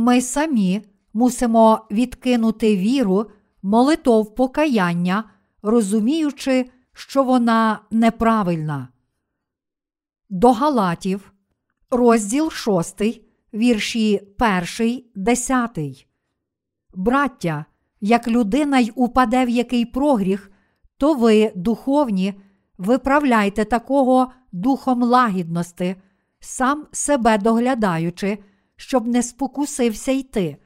Ми самі мусимо відкинути віру, молитов покаяння, розуміючи, що вона неправильна. До Галатів, розділ 6, вірші 1, 10. Браття, як людина й упаде в який прогріх, то ви, духовні, виправляйте такого духом лагідності, сам себе доглядаючи, щоб не спокусився йти.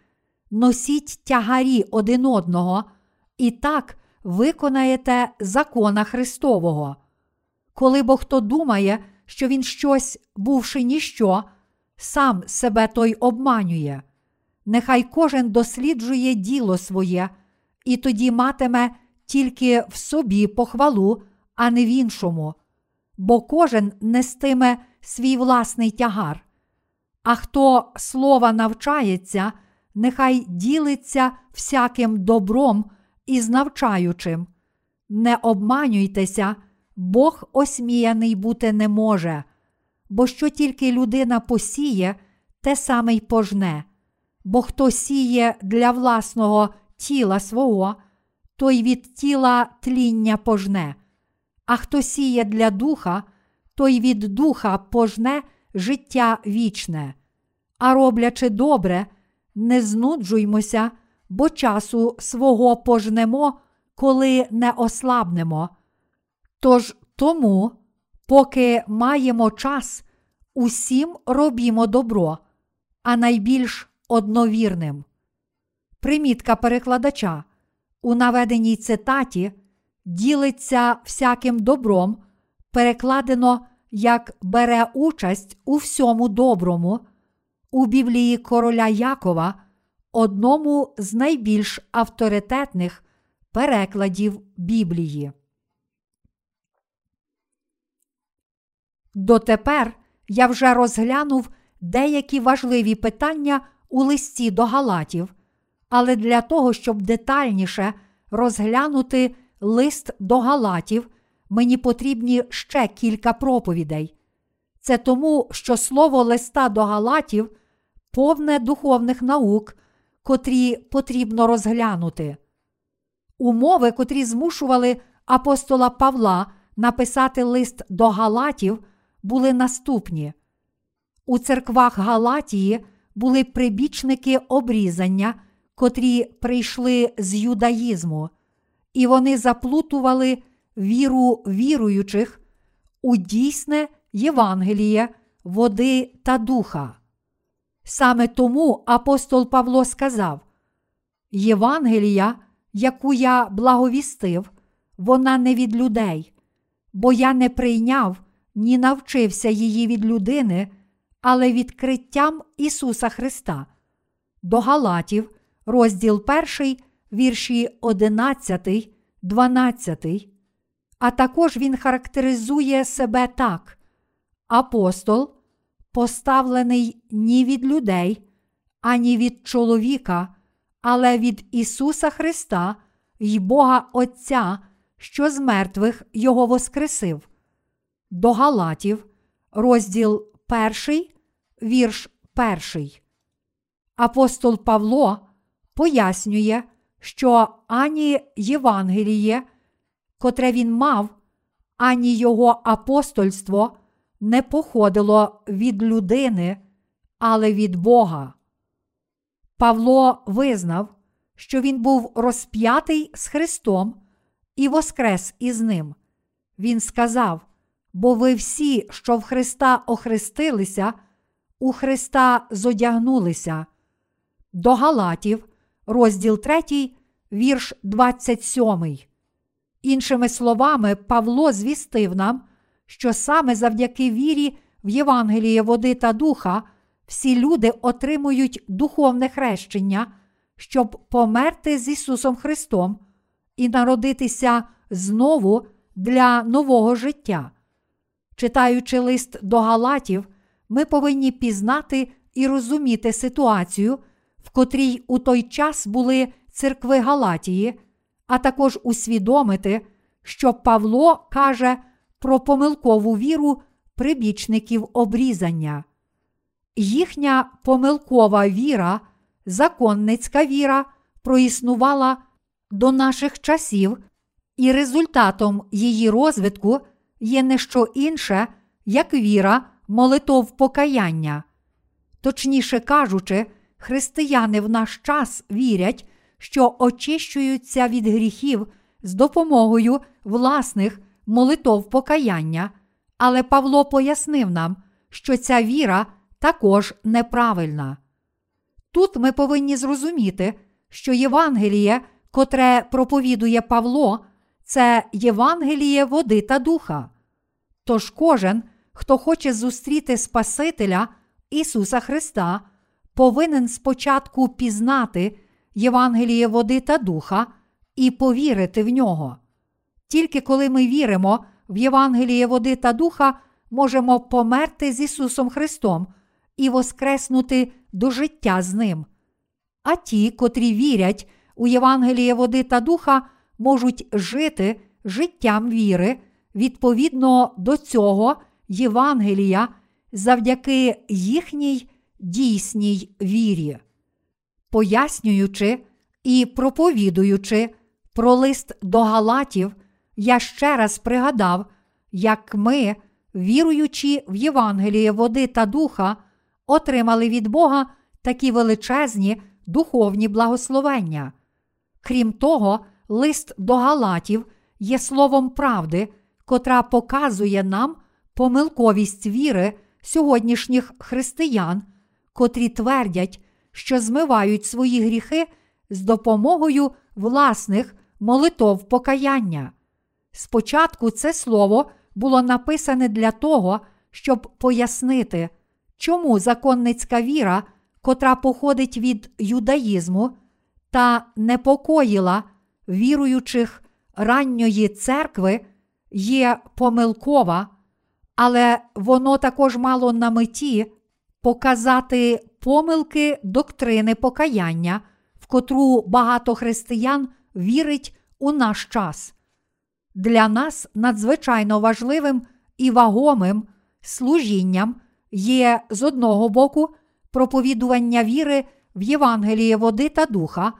Носіть тягарі один одного, і так виконаєте закона Христового. Коли бо хто думає, що він щось, бувши ніщо, сам себе той обманює. Нехай кожен досліджує діло своє, і тоді матиме тільки в собі похвалу, а не в іншому, бо кожен нестиме свій власний тягар. А хто слова навчається, нехай ділиться всяким добром із навчаючим. Не обманюйтеся, Бог осміяний бути не може, бо що тільки людина посіє, те саме й пожне, бо хто сіє для власного тіла свого, той від тіла тління пожне, а хто сіє для духа, той від духа пожне життя вічне. А роблячи добре, не знуджуймося, бо часу свого пожнемо, коли не ослабнемо. Тож тому, поки маємо час, усім робімо добро, а найбільш одновірним. Примітка перекладача у наведеній цитаті ділиться всяким добром, перекладено як бере участь у всьому доброму, у Біблії короля Якова, одному з найбільш авторитетних перекладів Біблії. Дотепер я вже розглянув деякі важливі питання у листі до Галатів, але для того, щоб детальніше розглянути лист до Галатів, мені потрібні ще кілька проповідей. Це тому, що слово листа до Галатів повне духовних наук, котрі потрібно розглянути. Умови, котрі змушували апостола Павла написати лист до Галатів, були наступні. У церквах Галатії були прибічники обрізання, котрі прийшли з юдаїзму, і вони заплутували віру віруючих у дійсне Євангеліє, води та духа. Саме тому апостол Павло сказав: Євангелія, яку я благовістив, вона не від людей, бо я не прийняв ні навчився її від людини, але відкриттям Ісуса Христа. До Галатів, розділ 1, вірші 11, 12. А також він характеризує себе так: апостол, поставлений ні від людей, ані від чоловіка, але від Ісуса Христа й Бога Отця, що з мертвих Його воскресив до Галатів, розділ 1, вірш 1. Апостол Павло пояснює, що ані Євангеліє, котре він мав, ані його апостольство не походило від людини, але від Бога. Павло визнав, що він був розп'ятий з Христом і воскрес із ним. Він сказав, бо ви всі, що в Христа охрестилися, у Христа зодягнулися. До Галатів, розділ 3, вірш 27. Іншими словами, Павло звістив нам, що саме завдяки вірі в Євангеліє води та духа всі люди отримують духовне хрещення, щоб померти з Ісусом Христом і народитися знову для нового життя. Читаючи лист до Галатів, ми повинні пізнати і розуміти ситуацію, в котрій у той час були церкви Галатії, а також усвідомити, що Павло каже про помилкову віру прибічників обрізання. Їхня помилкова віра законницька віра проіснувала до наших часів, і результатом її розвитку є не що інше, як віра, молитов покаяння. Точніше кажучи, християни в наш час вірять, що очищуються від гріхів з допомогою власних молитов покаяння, але Павло пояснив нам, що ця віра також неправильна. Тут ми повинні зрозуміти, що Євангеліє, котре проповідує Павло, це Євангеліє води та духа. Тож кожен, хто хоче зустріти Спасителя Ісуса Христа, повинен спочатку пізнати Євангеліє води та духа і повірити в нього. Тільки коли ми віримо в Євангеліє води та духа, можемо померти з Ісусом Христом і воскреснути до життя з Ним. А ті, котрі вірять у Євангеліє води та духа, можуть жити життям віри відповідно до цього Євангелія завдяки їхній дійсній вірі. Пояснюючи і проповідуючи про лист до Галатів, я ще раз пригадав, як ми, віруючи в Євангеліє води та духа, отримали від Бога такі величезні духовні благословення. Крім того, лист до Галатів є словом правди, котра показує нам помилковість віри сьогоднішніх християн, котрі твердять, що змивають свої гріхи з допомогою власних молитов покаяння. Спочатку це слово було написане для того, щоб пояснити, чому законницька віра, котра походить від юдаїзму, та непокоїла віруючих ранньої церкви, є помилкова, але воно також мало на меті показати помилки доктрини покаяння, в котру багато християн вірить у наш час. Для нас надзвичайно важливим і вагомим служінням є з одного боку проповідування віри в Євангеліє води та духа,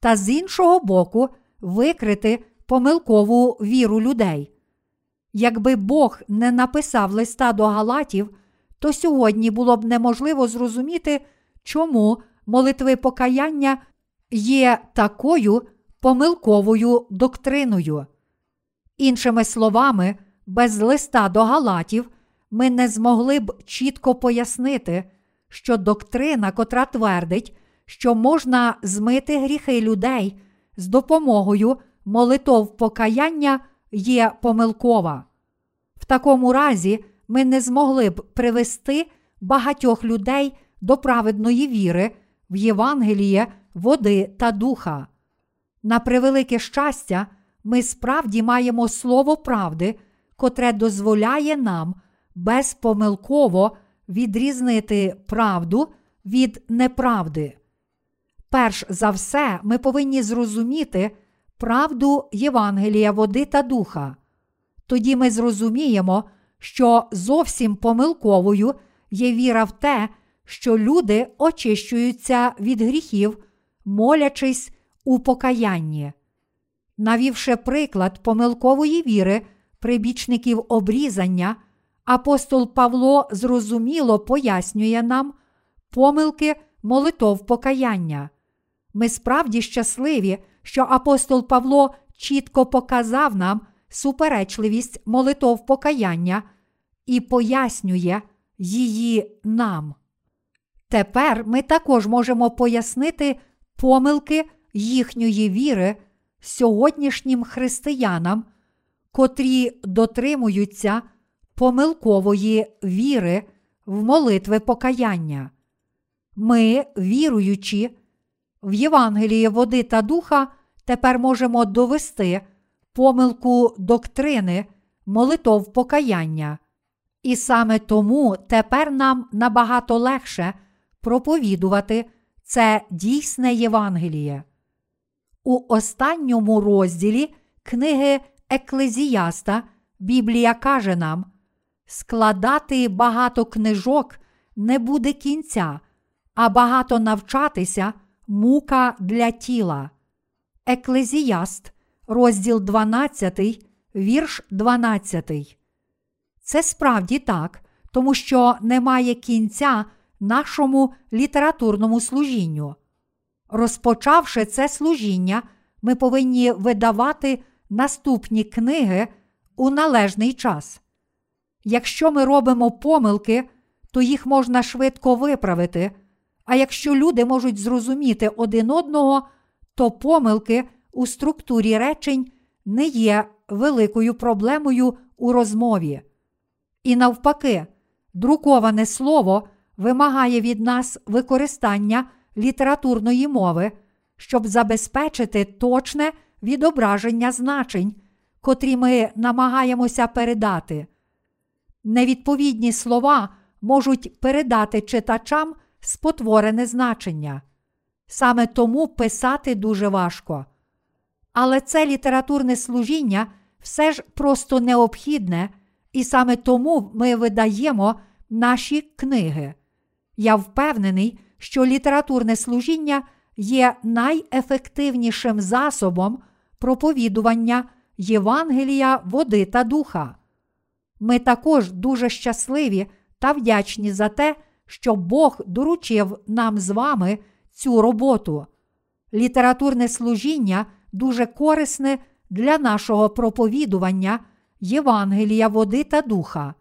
та з іншого боку, викрити помилкову віру людей. Якби Бог не написав листа до Галатів, то сьогодні було б неможливо зрозуміти, чому молитви покаяння є такою помилковою доктриною. Іншими словами, без листа до Галатів ми не змогли б чітко пояснити, що доктрина, котра твердить, що можна змити гріхи людей з допомогою молитов покаяння, є помилкова. В такому разі ми не змогли б привести багатьох людей до праведної віри в Євангеліє, води та духа. На превелике щастя, ми справді маємо слово правди, котре дозволяє нам безпомилково відрізнити правду від неправди. Перш за все, ми повинні зрозуміти правду Євангелія, води та духа. Тоді ми зрозуміємо, що зовсім помилковою є віра в те, що люди очищуються від гріхів, молячись у покаянні. Навівши приклад помилкової віри прибічників обрізання, апостол Павло зрозуміло пояснює нам помилки молитов покаяння. Ми справді щасливі, що апостол Павло чітко показав нам суперечливість молитов покаяння і пояснює її нам. Тепер ми також можемо пояснити помилки їхньої віри сьогоднішнім християнам, котрі дотримуються помилкової віри в молитви покаяння. Ми, віруючи в Євангеліє води та духа, тепер можемо довести помилку доктрини, молитов покаяння. І саме тому тепер нам набагато легше проповідувати це дійсне Євангеліє. У останньому розділі книги Еклезіаста Біблія каже нам: складати багато книжок не буде кінця, а багато навчатися мука для тіла. Еклезіаст, розділ 12, вірш 12. Це справді так, тому що немає кінця нашому літературному служінню. Розпочавши це служіння, ми повинні видавати наступні книги у належний час. Якщо ми робимо помилки, то їх можна швидко виправити. А якщо люди можуть зрозуміти один одного, то помилки у структурі речень не є великою проблемою у розмові. І навпаки, друковане слово вимагає від нас використання літературної мови, щоб забезпечити точне відображення значень, котрі ми намагаємося передати. Невідповідні слова можуть передати читачам спотворене значення. Саме тому писати дуже важко. Але це літературне служіння все ж просто необхідне, і саме тому ми видаємо наші книги. Я впевнений, що літературне служіння є найефективнішим засобом проповідування Євангелія, води та духа. Ми також дуже щасливі та вдячні за те, що Бог доручив нам з вами цю роботу. Літературне служіння дуже корисне для нашого проповідування Євангелія, води та духа.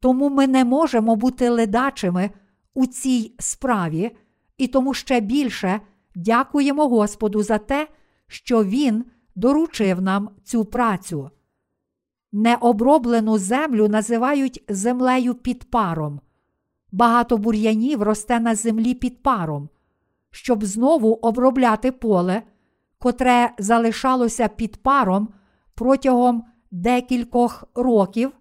Тому ми не можемо бути ледачими у цій справі, і тому ще більше дякуємо Господу за те, що Він доручив нам цю працю. Необроблену землю називають землею під паром. Багато бур'янів росте на землі під паром, щоб знову обробляти поле, котре залишалося під паром протягом декількох років.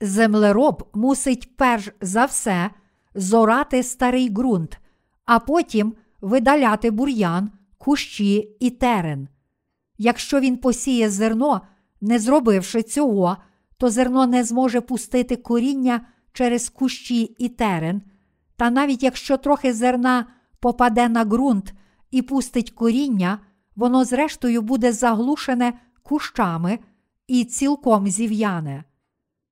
Землероб мусить перш за все зорати старий ґрунт, а потім видаляти бур'ян, кущі і терен. Якщо він посіє зерно, не зробивши цього, то зерно не зможе пустити коріння через кущі і терен, та навіть якщо трохи зерна попаде на ґрунт і пустить коріння, воно зрештою буде заглушене кущами і цілком зів'яне.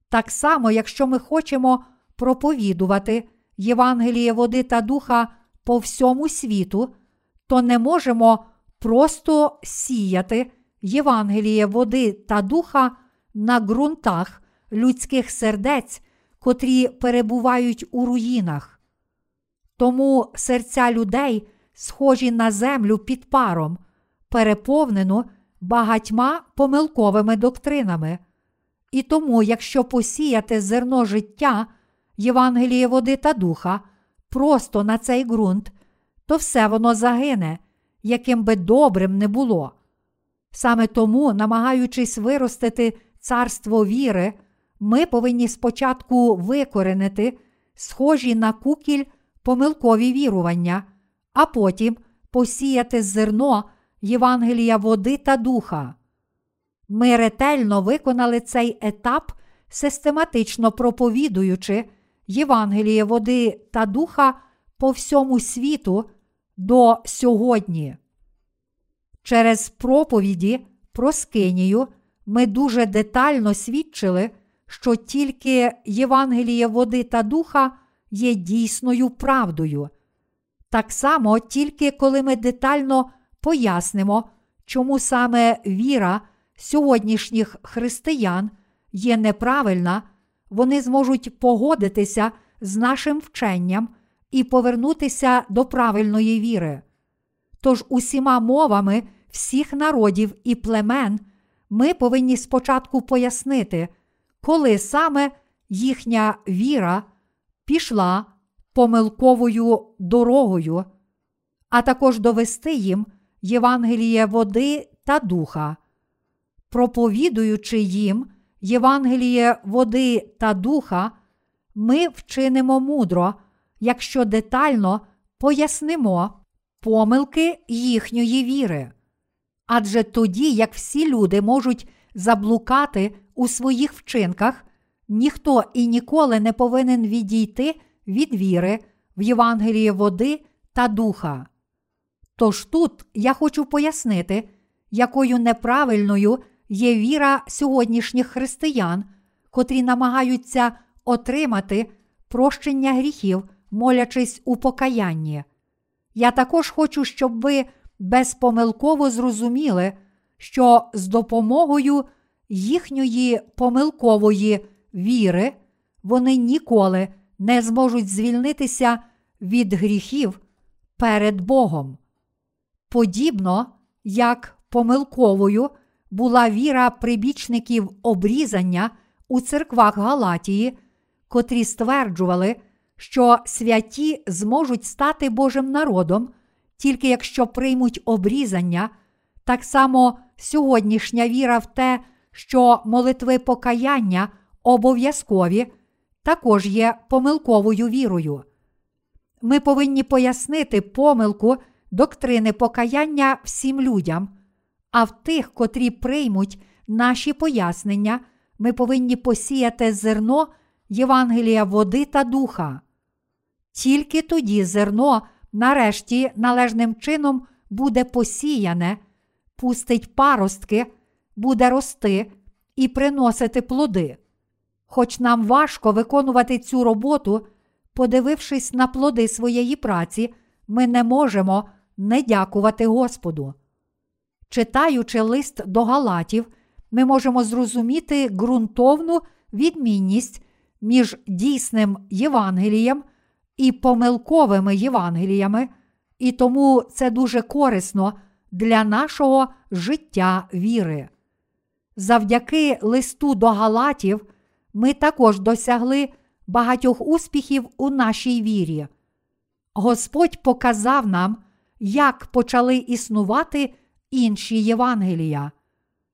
Так само, якщо ми хочемо проповідувати Євангеліє води та духа по всьому світу, то не можемо просто сіяти Євангеліє води та духа на ґрунтах людських сердець, котрі перебувають у руїнах. Тому серця людей схожі на землю під паром, переповнену багатьма помилковими доктринами. І тому, якщо посіяти зерно життя, Євангеліє води та духа просто на цей ґрунт, то все воно загине, яким би добрим не було. Саме тому, намагаючись виростити царство віри, ми повинні спочатку викоренити схожі на кукіль помилкові вірування, а потім посіяти зерно Євангелія води та духа. Ми ретельно виконали цей етап, систематично проповідуючи Євангеліє води та духа по всьому світу до сьогодні. Через проповіді про Скинію ми дуже детально свідчили, що тільки Євангеліє води та духа є дійсною правдою. Так само, тільки коли ми детально пояснимо, чому саме віра сьогоднішніх християн є неправильна, вони зможуть погодитися з нашим вченням і повернутися до правильної віри. Тож усіма мовами всіх народів і племен ми повинні спочатку пояснити, коли саме їхня віра пішла помилковою дорогою, а також довести їм Євангеліє води та духа, проповідуючи їм Євангеліє води та духа, ми вчинимо мудро, якщо детально пояснимо помилки їхньої віри. Адже тоді, як всі люди можуть заблукати у своїх вчинках, ніхто і ніколи не повинен відійти від віри в Євангеліє води та духа. Тож тут я хочу пояснити, якою неправильною є віра сьогоднішніх християн, котрі намагаються отримати прощення гріхів, молячись у покаянні. Я також хочу, щоб ви безпомилково зрозуміли, що з допомогою їхньої помилкової віри вони ніколи не зможуть звільнитися від гріхів перед Богом. Подібно як помилковою була віра прибічників обрізання у церквах Галатії, котрі стверджували, що святі зможуть стати Божим народом, тільки якщо приймуть обрізання, так само сьогоднішня віра в те, що молитви покаяння обов'язкові, також є помилковою вірою. Ми повинні пояснити помилку доктрини покаяння всім людям, а в тих, котрі приймуть наші пояснення, ми повинні посіяти зерно Євангелія води та духа. Тільки тоді зерно, нарешті, належним чином буде посіяне, пустить паростки, буде рости і приносити плоди. Хоч нам важко виконувати цю роботу, подивившись на плоди своєї праці, ми не можемо не дякувати Господу. Читаючи лист до Галатів, ми можемо зрозуміти ґрунтовну відмінність між дійсним Євангелієм і помилковими Євангеліями, і тому це дуже корисно для нашого життя віри. Завдяки листу до Галатів ми також досягли багатьох успіхів у нашій вірі. Господь показав нам, як почали існувати інші Євангелія.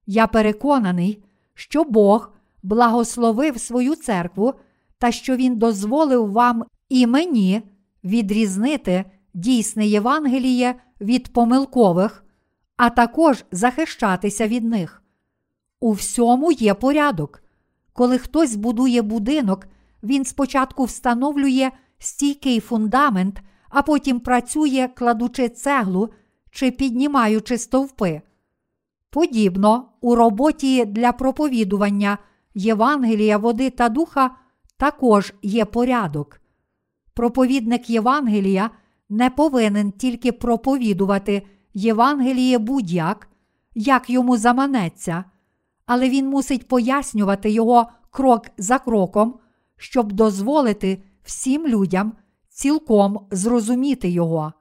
Я переконаний, що Бог благословив свою церкву та що Він дозволив вам і мені відрізнити дійсне Євангеліє від помилкових, а також захищатися від них. У всьому є порядок. Коли хтось будує будинок, він спочатку встановлює стійкий фундамент, а потім працює, кладучи цеглу чи піднімаючи стовпи. Подібно у роботі для проповідування Євангелія, води та духа також є порядок. Проповідник Євангелія не повинен тільки проповідувати Євангеліє будь-як, як йому заманеться, але він мусить пояснювати його крок за кроком, щоб дозволити всім людям цілком зрозуміти його.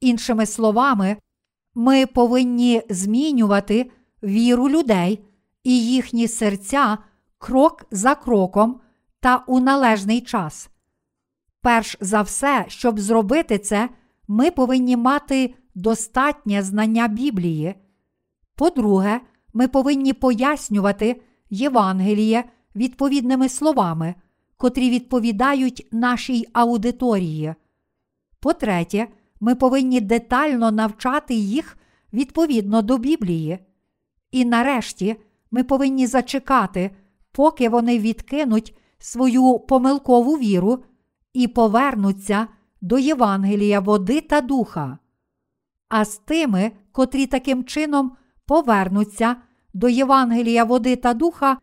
Іншими словами, ми повинні змінювати віру людей і їхні серця крок за кроком та у належний час. Перш за все, щоб зробити це, ми повинні мати достатнє знання Біблії. По-друге, ми повинні пояснювати Євангеліє відповідними словами, котрі відповідають нашій аудиторії. По-третє, ми повинні детально навчати їх відповідно до Біблії. І нарешті ми повинні зачекати, поки вони відкинуть свою помилкову віру і повернуться до Євангелія води та духа. А з тими, котрі таким чином повернуться до Євангелія води та духа,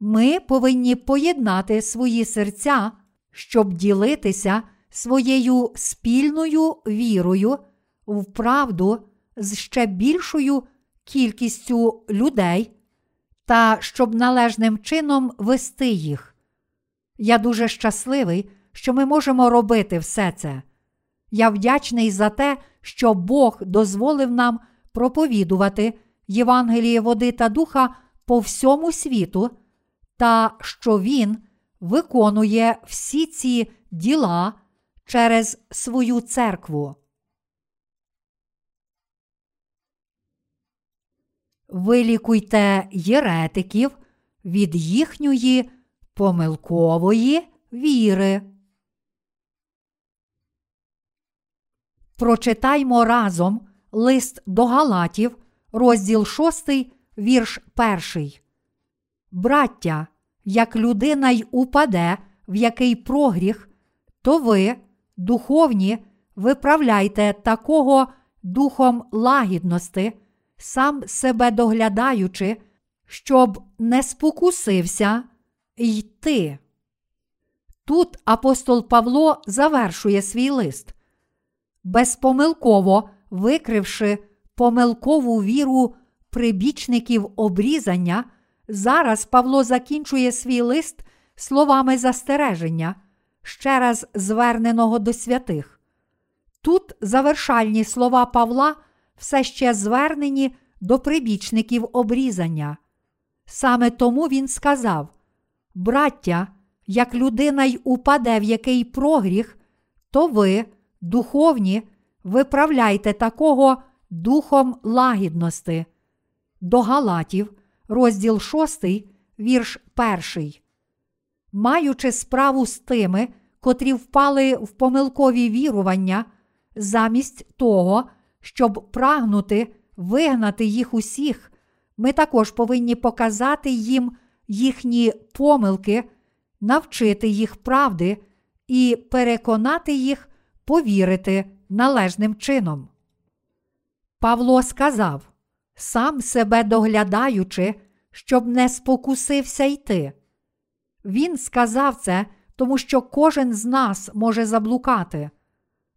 ми повинні поєднати свої серця, щоб ділитися своєю спільною вірою в правду з ще більшою кількістю людей та щоб належним чином вести їх. Я дуже щасливий, що ми можемо робити все це. Я вдячний за те, що Бог дозволив нам проповідувати Євангеліє води та духа по всьому світу, та що Він виконує всі ці діла через свою церкву. Вилікуйте єретиків від їхньої помилкової віри. Прочитаймо разом лист до Галатів, розділ 6, вірш 1. Браття, як людина й упаде в який прогріх, то ви, духовні, виправляйте такого, духом лагідності, сам себе доглядаючи, щоб не спокусився йти. Тут апостол Павло завершує свій лист, безпомилково викривши помилкову віру прибічників обрізання. Зараз Павло закінчує свій лист словами застереження, ще раз зверненого до святих. Тут завершальні слова Павла все ще звернені до прибічників обрізання. Саме тому він сказав: Браття, як людина й упаде в який прогріх, то ви, духовні, виправляйте такого духом лагідності. До Галатів, розділ 6, вірш 1. Маючи справу з тими, котрі впали в помилкові вірування, замість того, щоб прагнути вигнати їх усіх, ми також повинні показати їм їхні помилки, навчити їх правди і переконати їх повірити належним чином. Павло сказав, сам себе доглядаючи, щоб не спокусився йти. Він сказав це, тому що кожен з нас може заблукати.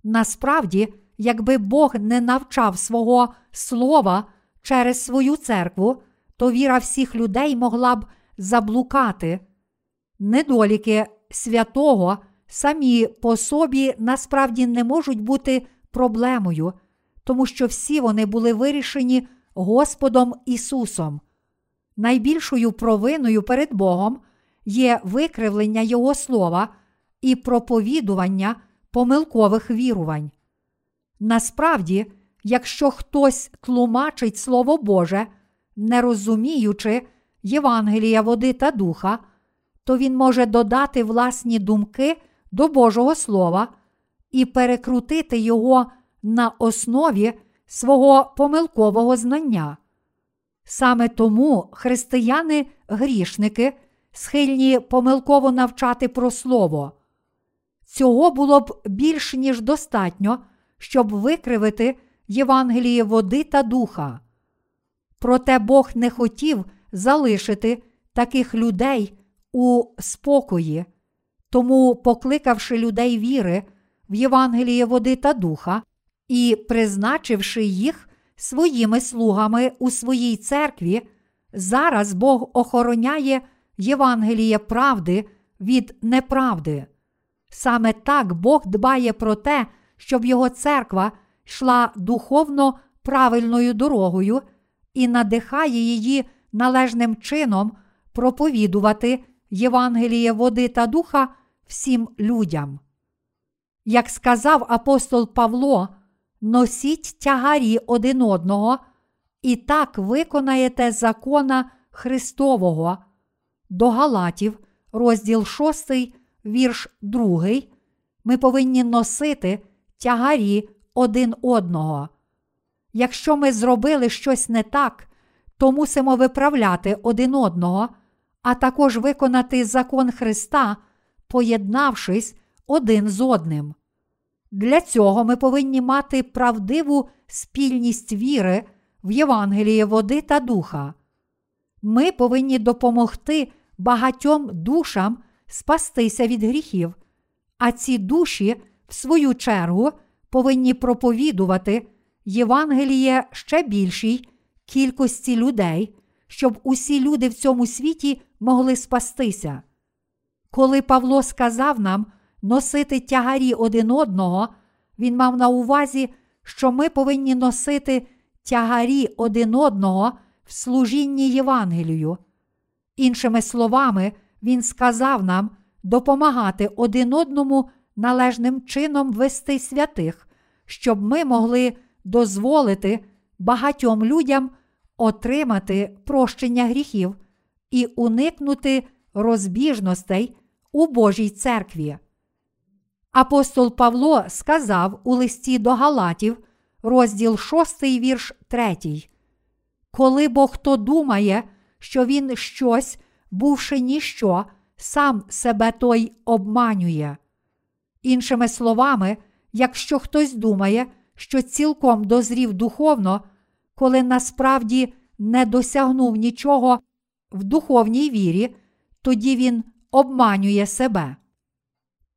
Насправді, якби Бог не навчав свого слова через свою церкву, то віра всіх людей могла б заблукати. Недоліки святого самі по собі насправді не можуть бути проблемою, тому що всі вони були вирішені Господом Ісусом. Найбільшою провиною перед Богом є викривлення Його слова і проповідування помилкових вірувань. Насправді, якщо хтось тлумачить Слово Боже, не розуміючи Євангелія води та духа, то він може додати власні думки до Божого Слова і перекрутити його на основі свого помилкового знання. Саме тому християни-грішники схильні помилково навчати про слово. Цього було б більш ніж достатньо, щоб викривити Євангеліє води та духа. Проте Бог не хотів залишити таких людей у спокої, тому, покликавши людей віри в Євангеліє води та духа і призначивши їх своїми слугами у своїй церкві, зараз Бог охороняє Євангеліє правди від неправди. Саме так Бог дбає про те, щоб його церква йшла духовно правильною дорогою і надихає її належним чином проповідувати Євангеліє води та духа всім людям. Як сказав апостол Павло, носіть тягарі один одного, і так виконаєте закона Христового. До Галатів, розділ 6, вірш 2, ми повинні носити тягарі один одного. Якщо ми зробили щось не так, то мусимо виправляти один одного, а також виконати закон Христа, поєднавшись один з одним. Для цього ми повинні мати правдиву спільність віри в Євангеліє води та духа. Ми повинні допомогти багатьом душам спастися від гріхів, а ці душі, в свою чергу, повинні проповідувати Євангеліє ще більшій кількості людей, щоб усі люди в цьому світі могли спастися. Коли Павло сказав нам носити тягарі один одного, він мав на увазі, що ми повинні носити тягарі один одного в служінні Євангелію. Іншими словами, він сказав нам допомагати один одному належним чином вести святих, щоб ми могли дозволити багатьом людям отримати прощення гріхів і уникнути розбіжностей у Божій церкві. Апостол Павло сказав у листі до Галатів, розділ 6, вірш 3. Коли бо хто думає, що він щось, бувши ніщо, сам себе той обманює. Іншими словами, якщо хтось думає, що цілком дозрів духовно, коли насправді не досягнув нічого в духовній вірі, тоді він обманює себе.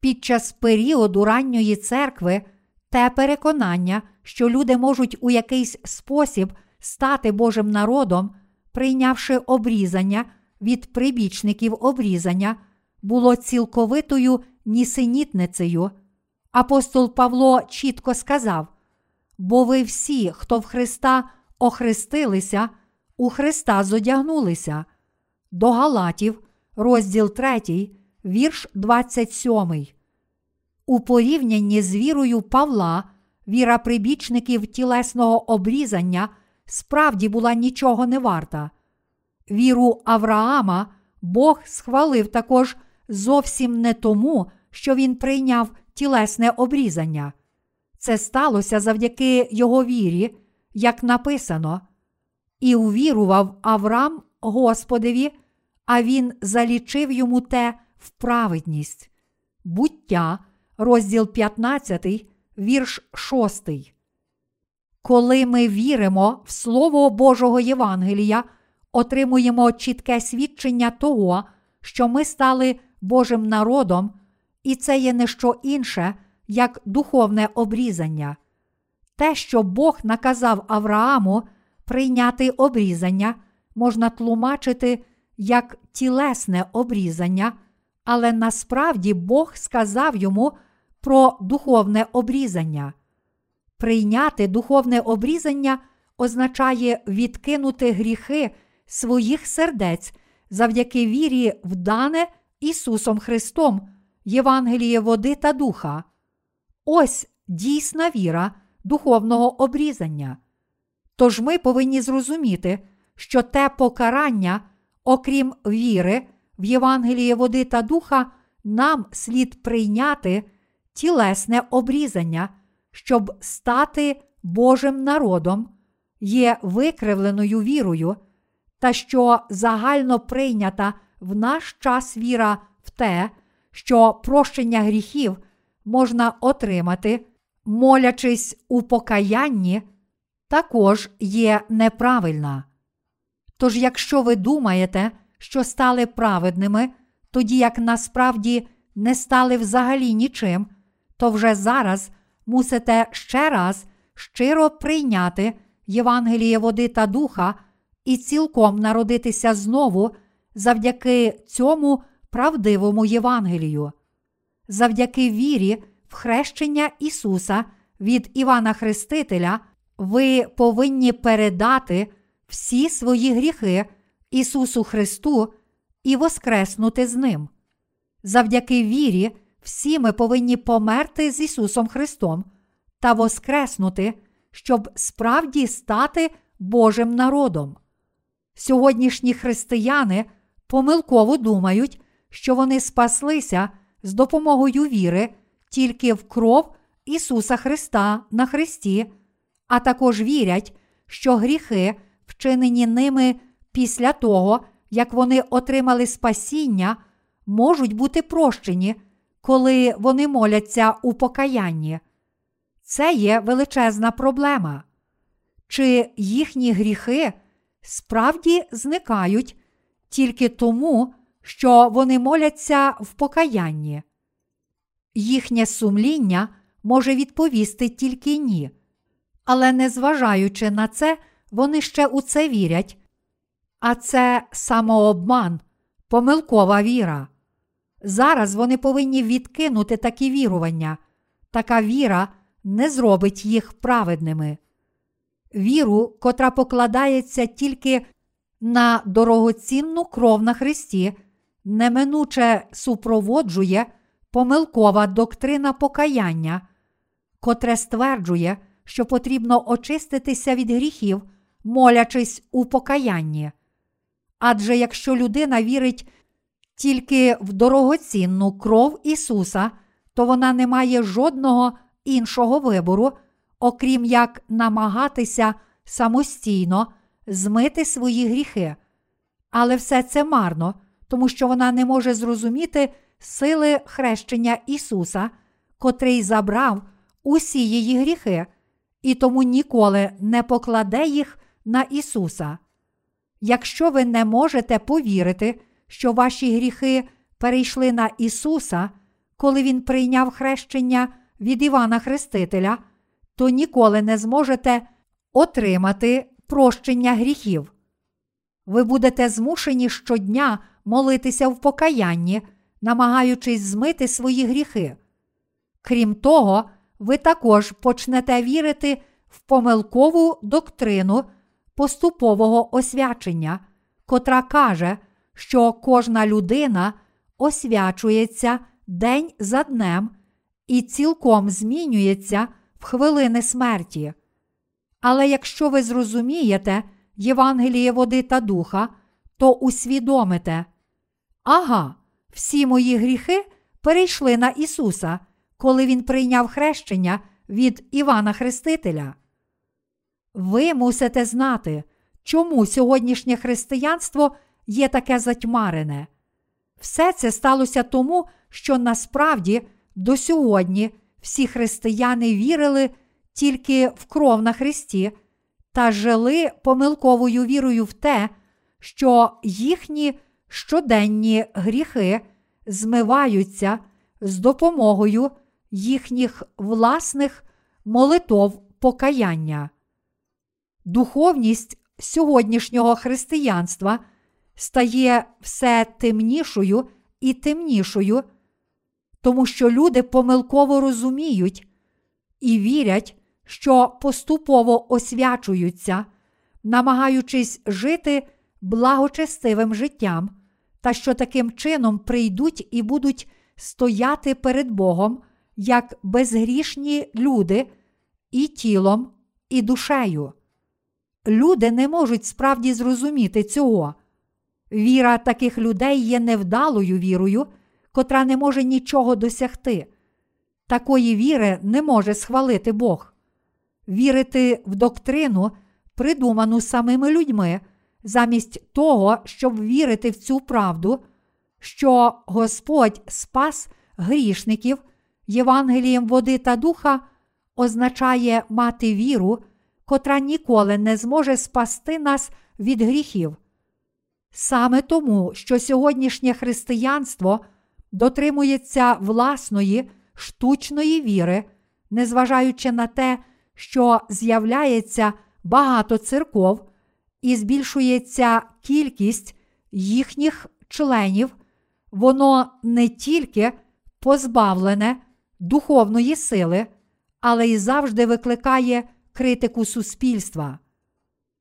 Під час періоду ранньої церкви те переконання, що люди можуть у якийсь спосіб стати Божим народом, прийнявши обрізання від прибічників обрізання, було цілковитою нісенітницею. Апостол Павло чітко сказав: бо ви всі, хто в Христа охрестилися, у Христа зодягнулися. До Галатів, розділ 3, вірш 27. У порівнянні з вірою Павла, віра прибічників тілесного обрізання справді була нічого не варта. Віру Авраама Бог схвалив також зовсім не тому, що він прийняв тілесне обрізання. Це сталося завдяки його вірі, як написано, і увірував Авраам Господеві, а він залічив йому те в праведність. Буття, розділ 15, вірш 6. Коли ми віримо в Слово Божого Євангелія, отримуємо чітке свідчення того, що ми стали Божим народом, і це є не що інше, як духовне обрізання. Те, що Бог наказав Аврааму прийняти обрізання, можна тлумачити як тілесне обрізання, але насправді Бог сказав йому про духовне обрізання. Прийняти духовне обрізання означає відкинути гріхи своїх сердець завдяки вірі в дане Ісусом Христом, Євангеліє води та духа. Ось дійсна віра духовного обрізання. Тож ми повинні зрозуміти, що те покарання, окрім віри, в Євангеліє води та духа, нам слід прийняти тілесне обрізання, щоб стати Божим народом, є викривленою вірою, та що загально прийнята в наш час віра в те, що прощення гріхів можна отримати, молячись у покаянні, також є неправильна. Тож, якщо ви думаєте, що стали праведними, тоді як насправді не стали взагалі нічим, то вже зараз мусите ще раз щиро прийняти Євангеліє води та духа і цілком народитися знову завдяки цьому правдивому Євангелію. Завдяки вірі в хрещення Ісуса від Івана Хрестителя, ви повинні передати всі свої гріхи Ісусу Христу і воскреснути з Ним. Завдяки вірі, всі ми повинні померти з Ісусом Христом та воскреснути, щоб справді стати Божим народом. Сьогоднішні християни помилково думають, що вони спаслися з допомогою віри тільки в кров Ісуса Христа на Христі, а також вірять, що гріхи, вчинені ними після того, як вони отримали спасіння, можуть бути прощені, коли вони моляться у покаянні. Це є величезна проблема. Чи їхні гріхи справді зникають тільки тому, що вони моляться в покаянні? Їхнє сумління може відповісти тільки ні. Але незважаючи на це, вони ще у це вірять. А це самообман, помилкова віра. Зараз вони повинні відкинути такі вірування. Така віра не зробить їх праведними. Віру, котра покладається тільки на дорогоцінну кров на Христі, неминуче супроводжує помилкова доктрина покаяння, котре стверджує, що потрібно очиститися від гріхів, молячись у покаянні. Адже якщо людина вірить тільки в дорогоцінну кров Ісуса, то вона не має жодного іншого вибору, окрім як намагатися самостійно змити свої гріхи. Але все це марно, тому що вона не може зрозуміти сили хрещення Ісуса, котрий забрав усі її гріхи, і тому ніколи не покладе їх на Ісуса. Якщо ви не можете повірити, що ваші гріхи перейшли на Ісуса, коли Він прийняв хрещення від Івана Хрестителя, то ніколи не зможете отримати прощення гріхів. Ви будете змушені щодня молитися в покаянні, намагаючись змити свої гріхи. Крім того, ви також почнете вірити в помилкову доктрину поступового освячення, котра каже, що кожна людина освячується день за днем і цілком змінюється в хвилини смерті. Але якщо ви зрозумієте Євангеліє води та духа, то усвідомите, ага, всі мої гріхи перейшли на Ісуса, коли Він прийняв хрещення від Івана Хрестителя. Ви мусите знати, чому сьогоднішнє християнство є таке затьмарене. Все це сталося тому, що насправді до сьогодні всі християни вірили тільки в кров на Христі та жили помилковою вірою в те, що їхні щоденні гріхи змиваються з допомогою їхніх власних молитов покаяння. Духовність сьогоднішнього християнства стає все темнішою і темнішою, тому що люди помилково розуміють і вірять, що поступово освячуються, намагаючись жити благочестивим життям, та що таким чином прийдуть і будуть стояти перед Богом як безгрішні люди і тілом, і душею. Люди не можуть справді зрозуміти цього. Віра таких людей є невдалою вірою, котра не може нічого досягти. Такої віри не може схвалити Бог. Вірити в доктрину, придуману самими людьми, замість того, щоб вірити в цю правду, що Господь спас грішників Євангелієм води та духа, означає мати віру, котра ніколи не зможе спасти нас від гріхів. Саме тому, що сьогоднішнє християнство дотримується власної штучної віри, незважаючи на те, що з'являється багато церков і збільшується кількість їхніх членів, воно не тільки позбавлене духовної сили, але й завжди викликає критику суспільства.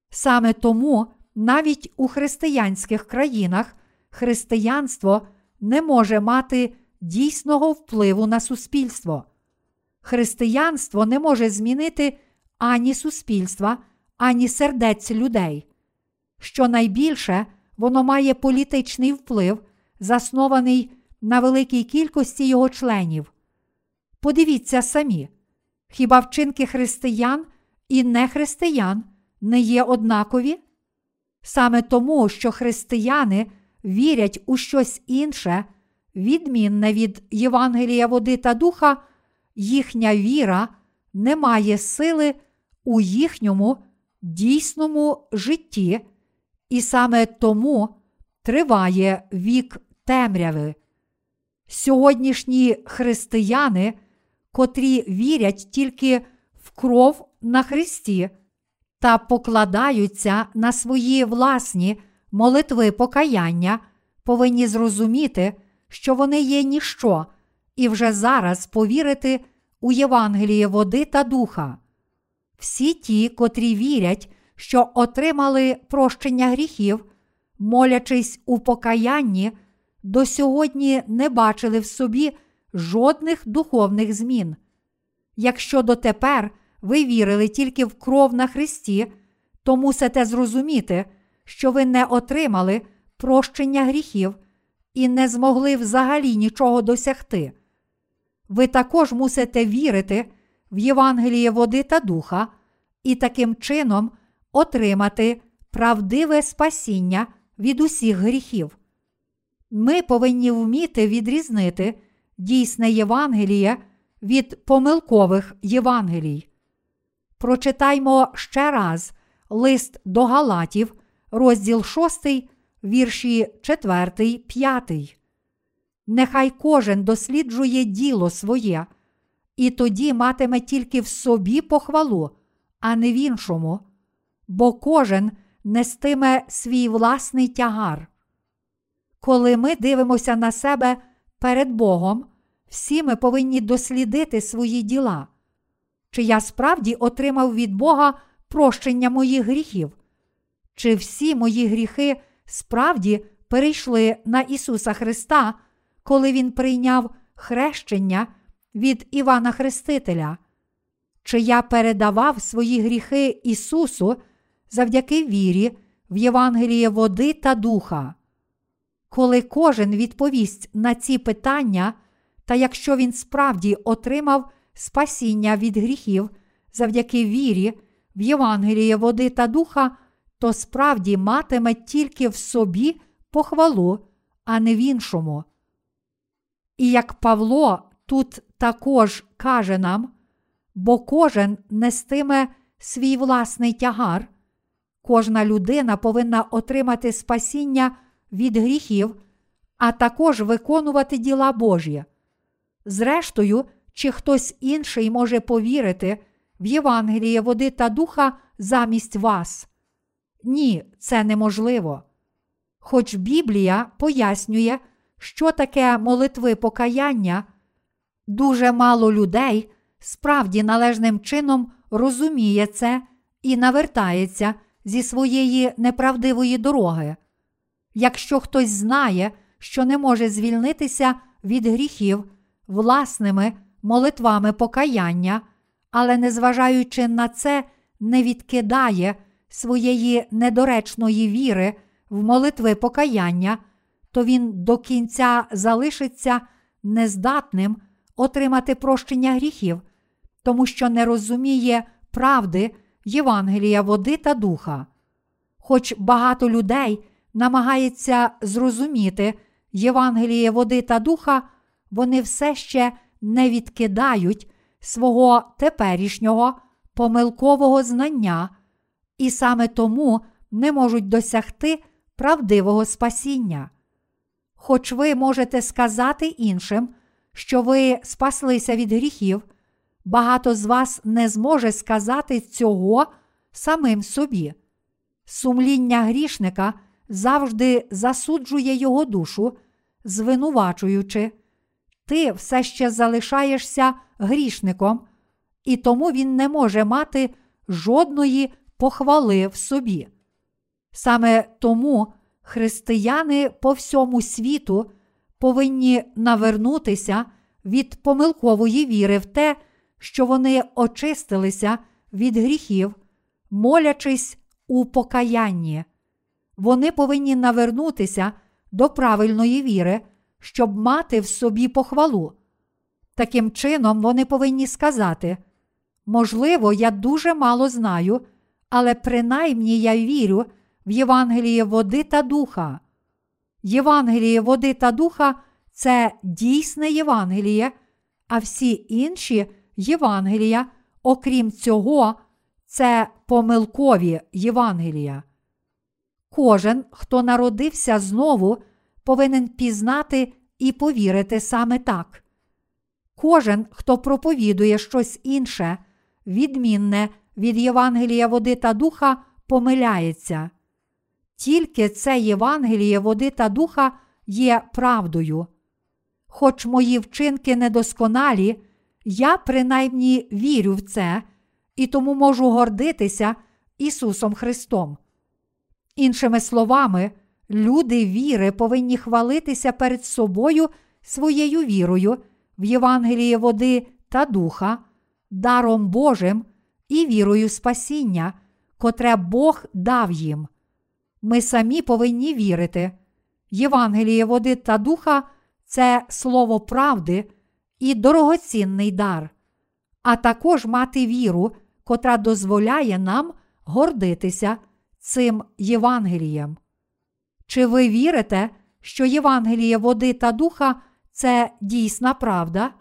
Саме тому навіть у християнських країнах християнство не може мати дійсного впливу на суспільство. Християнство не може змінити ані суспільства, ані сердець людей. Щонайбільше воно має політичний вплив, заснований на великій кількості його членів. Подивіться самі, хіба вчинки християн і нехристиян не є однакові? Саме тому, що християни вірять у щось інше, відмінне від Євангелія води та духа, їхня віра не має сили у їхньому дійсному житті, і саме тому триває вік темряви. Сьогоднішні християни, котрі вірять тільки кров на Христі та покладаються на свої власні молитви покаяння, повинні зрозуміти, що вони є ніщо, і вже зараз повірити у Євангеліє води та духа. Всі ті, котрі вірять, що отримали прощення гріхів, молячись у покаянні, до сьогодні не бачили в собі жодних духовних змін. Якщо дотепер ви вірили тільки в кров на Христі, то мусите зрозуміти, що ви не отримали прощення гріхів і не змогли взагалі нічого досягти. Ви також мусите вірити в Євангеліє води та духа і таким чином отримати правдиве спасіння від усіх гріхів. Ми повинні вміти відрізнити дійсне Євангеліє від помилкових Євангелій. Прочитаймо ще раз лист до Галатів, розділ 6, вірші 4, 5. Нехай кожен досліджує діло своє, і тоді матиме тільки в собі похвалу, а не в іншому, бо кожен нестиме свій власний тягар. Коли ми дивимося на себе перед Богом, всі ми повинні дослідити свої діла. Чи я справді отримав від Бога прощення моїх гріхів? Чи всі мої гріхи справді перейшли на Ісуса Христа, коли Він прийняв хрещення від Івана Хрестителя? Чи я передавав свої гріхи Ісусу завдяки вірі в Євангеліє води та духа? Коли кожен відповість на ці питання, та якщо він справді отримав спасіння від гріхів завдяки вірі в Євангеліє води та духа, то справді матиме тільки в собі похвалу, а не в іншому. І як Павло тут також каже нам, бо кожен нестиме свій власний тягар, кожна людина повинна отримати спасіння від гріхів, а також виконувати діла Божі. Зрештою, чи хтось інший може повірити в Євангеліє води та духа замість вас? Ні, це неможливо. Хоч Біблія пояснює, що таке молитви покаяння, дуже мало людей справді належним чином розуміє це і навертається зі своєї неправдивої дороги. Якщо хтось знає, що не може звільнитися від гріхів власними молитвами покаяння, але, незважаючи на це, не відкидає своєї недоречної віри в молитви покаяння, то він до кінця залишиться нездатним отримати прощення гріхів, тому що не розуміє правди Євангелія води та духа. Хоч багато людей намагається зрозуміти Євангеліє води та духа, вони все ще не відкидають свого теперішнього помилкового знання і саме тому не можуть досягти правдивого спасіння. Хоч ви можете сказати іншим, що ви спаслися від гріхів, багато з вас не зможе сказати цього самим собі. Сумління грішника завжди засуджує його душу, звинувачуючи, ти все ще залишаєшся грішником, і тому він не може мати жодної похвали в собі. Саме тому християни по всьому світу повинні навернутися від помилкової віри в те, що вони очистилися від гріхів, молячись у покаянні. Вони повинні навернутися до правильної віри, щоб мати в собі похвалу. Таким чином, вони повинні сказати: можливо, я дуже мало знаю, але принаймні я вірю в Євангеліє води та духа. Євангеліє води та духа це дійсне Євангеліє, а всі інші Євангелія, окрім цього, це помилкові Євангелія. Кожен, хто народився знову, повинен пізнати і повірити саме так. Кожен, хто проповідує щось інше, відмінне від Євангелія води та духа, помиляється. Тільки це Євангеліє води та духа є правдою. Хоч мої вчинки недосконалі, я принаймні вірю в це і тому можу гордитися Ісусом Христом. Іншими словами, люди віри повинні хвалитися перед собою своєю вірою в Євангеліє води та духа, даром Божим і вірою спасіння, котре Бог дав їм. Ми самі повинні вірити. Євангеліє води та духа це слово правди і дорогоцінний дар, а також мати віру, котра дозволяє нам гордитися цим Євангелієм. Чи ви вірите, що Євангеліє води та духа це дійсна правда?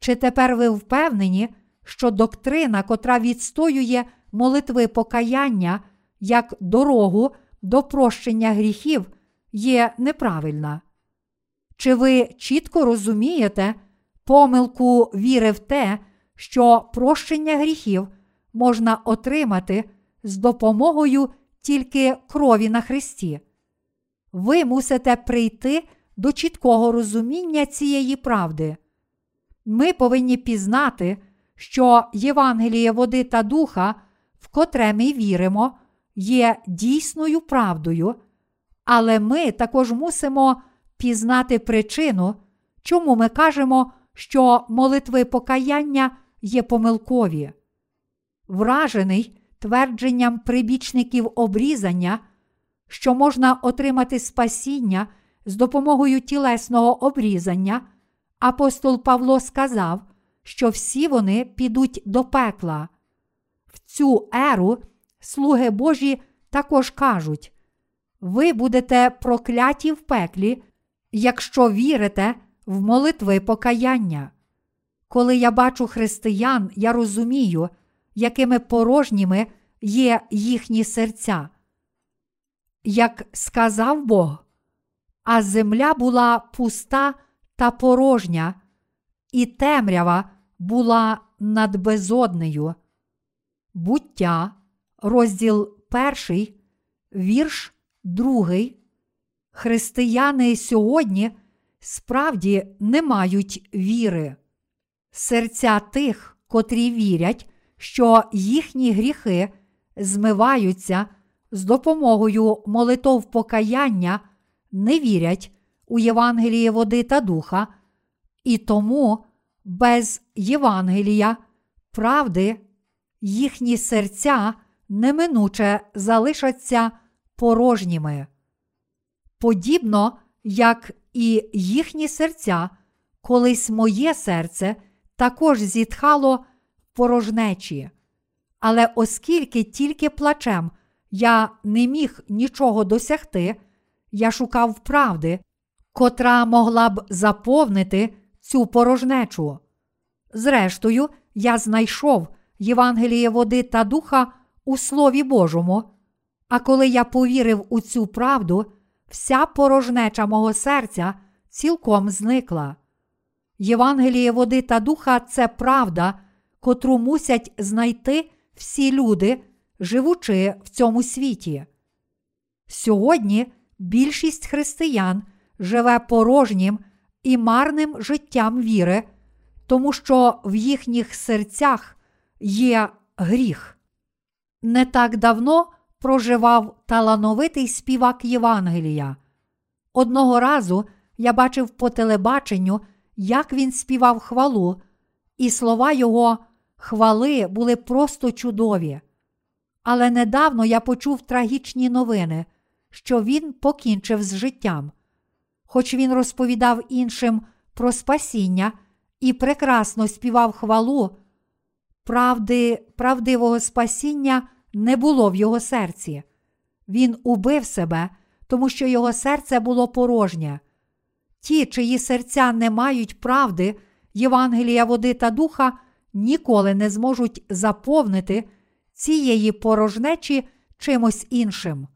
Чи тепер ви впевнені, що доктрина, котра відстоює молитви покаяння як дорогу до прощення гріхів, є неправильна. Чи ви чітко розумієте помилку віри в те, що прощення гріхів можна отримати з допомогою тільки крові на Христі? Ви мусите прийти до чіткого розуміння цієї правди. Ми повинні пізнати, що Євангеліє води та духа, в котре ми віримо, є дійсною правдою, але ми також мусимо пізнати причину, чому ми кажемо, що молитви покаяння є помилкові. Вражений твердженням прибічників обрізання, що можна отримати спасіння з допомогою тілесного обрізання, апостол Павло сказав, що всі вони підуть до пекла. В цю еру слуги Божі також кажуть: ви будете прокляті в пеклі, якщо вірите в молитви покаяння. Коли я бачу християн, я розумію, якими порожніми є їхні серця. Як сказав Бог, а земля була пуста та порожня, і темрява була над безоднею. Буття, розділ перший, вірш другий. Християни сьогодні справді не мають віри. Серця тих, котрі вірять, що їхні гріхи змиваються з допомогою молитов покаяння, не вірять у Євангеліє води та духа, і тому без Євангелія, правди, їхні серця неминуче залишаться порожніми. Подібно як і їхні серця, колись моє серце також зітхало в порожнечі. Але оскільки тільки плачем я не міг нічого досягти, я шукав правди, котра могла б заповнити цю порожнечу. Зрештою, я знайшов Євангеліє води та духа у Слові Божому, а коли я повірив у цю правду, вся порожнеча мого серця цілком зникла. Євангеліє води та духа це правда, котру мусять знайти всі люди, живучи в цьому світі. Сьогодні більшість християн живе порожнім і марним життям віри, тому що в їхніх серцях є гріх. Не так давно проживав талановитий співак Євангелія. Одного разу я бачив по телебаченню, як він співав хвалу, і слова його хвали були просто чудові. Але недавно я почув трагічні новини, що він покінчив з життям. Хоч він розповідав іншим про спасіння і прекрасно співав хвалу, правди, правдивого спасіння не було в його серці. Він убив себе, тому що його серце було порожнє. Ті, чиї серця не мають правди, Євангелія води та духа, ніколи не зможуть заповнити цієї порожнечі чимось іншим.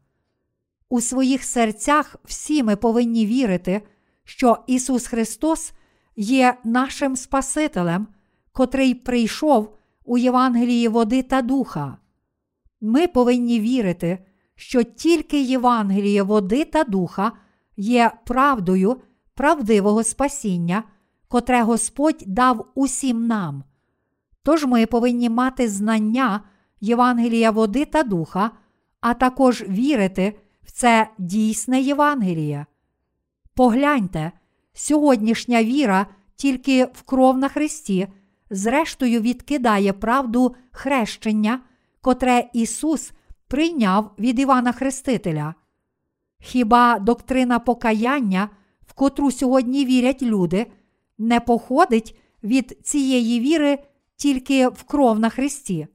У своїх серцях всі ми повинні вірити, що Ісус Христос є нашим Спасителем, котрий прийшов у Євангелії води та духа. Ми повинні вірити, що тільки Євангеліє води та духа є правдою правдивого спасіння, котре Господь дав усім нам. Тож ми повинні мати знання Євангелія води та духа, а також вірити в це дійсне Євангеліє. Погляньте, сьогоднішня віра тільки в кров на Христі, зрештою відкидає правду хрещення, котре Ісус прийняв від Івана Хрестителя. Хіба доктрина покаяння, в котру сьогодні вірять люди, не походить від цієї віри тільки в кров на Христі?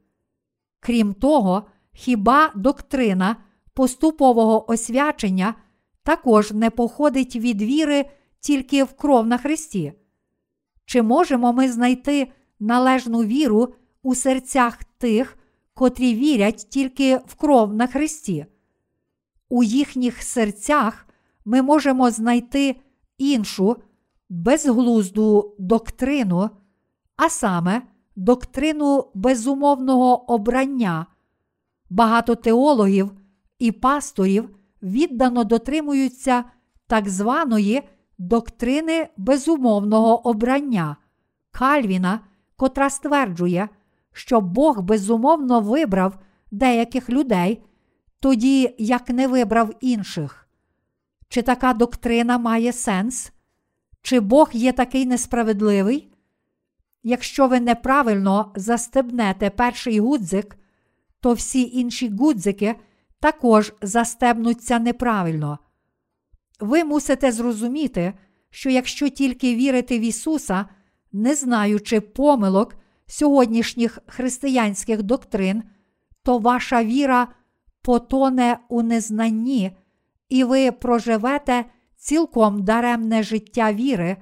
Крім того, хіба доктрина поступового освячення також не походить від віри тільки в кров на Христі? Чи можемо ми знайти належну віру у серцях тих, котрі вірять тільки в кров на Христі. У їхніх серцях ми можемо знайти іншу безглузду доктрину, а саме доктрину безумовного обрання. Багато теологів і пасторів віддано дотримуються так званої доктрини безумовного обрання Кальвіна, котра стверджує, що Бог безумовно вибрав деяких людей, тоді як не вибрав інших. Чи така доктрина має сенс? Чи Бог є такий несправедливий? Якщо ви неправильно застебнете перший гудзик, то всі інші гудзики також застебнуться неправильно. Ви мусите зрозуміти, що якщо тільки вірити в Ісуса, не знаючи помилок сьогоднішніх християнських доктрин, то ваша віра потоне у незнанні, і ви проживете цілком даремне життя віри,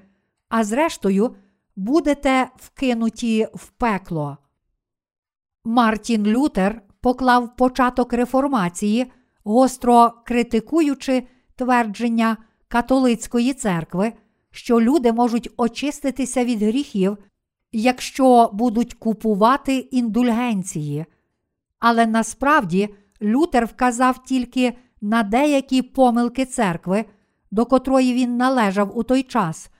а зрештою будете вкинуті в пекло. Мартін Лютер поклав початок реформації, гостро критикуючи твердження католицької церкви, що люди можуть очиститися від гріхів, якщо будуть купувати індульгенції. Але насправді Лютер вказав тільки на деякі помилки церкви, до котрої він належав у той час,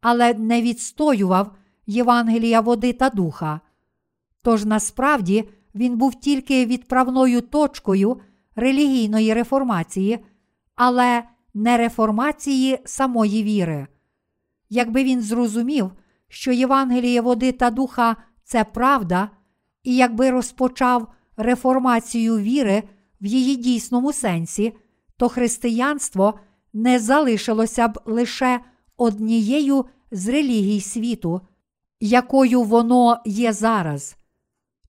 але не відстоював Євангелія води та духа. Тож насправді він був тільки відправною точкою релігійної реформації, але не реформації самої віри. Якби він зрозумів, що Євангеліє води та духа це правда, і якби розпочав реформацію віри в її дійсному сенсі, то християнство не залишилося б лише однією з релігій світу, якою воно є зараз.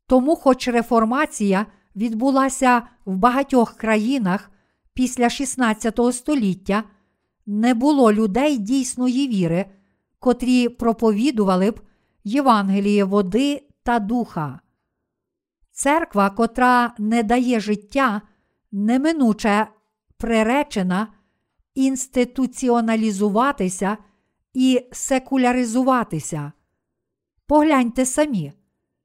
Тому, хоч реформація відбулася в багатьох країнах після 16 століття, не було людей дійсної віри, котрі проповідували б Євангеліє води та духа. Церква, котра не дає життя, неминуче приречена інституціоналізуватися і секуляризуватися. Погляньте самі.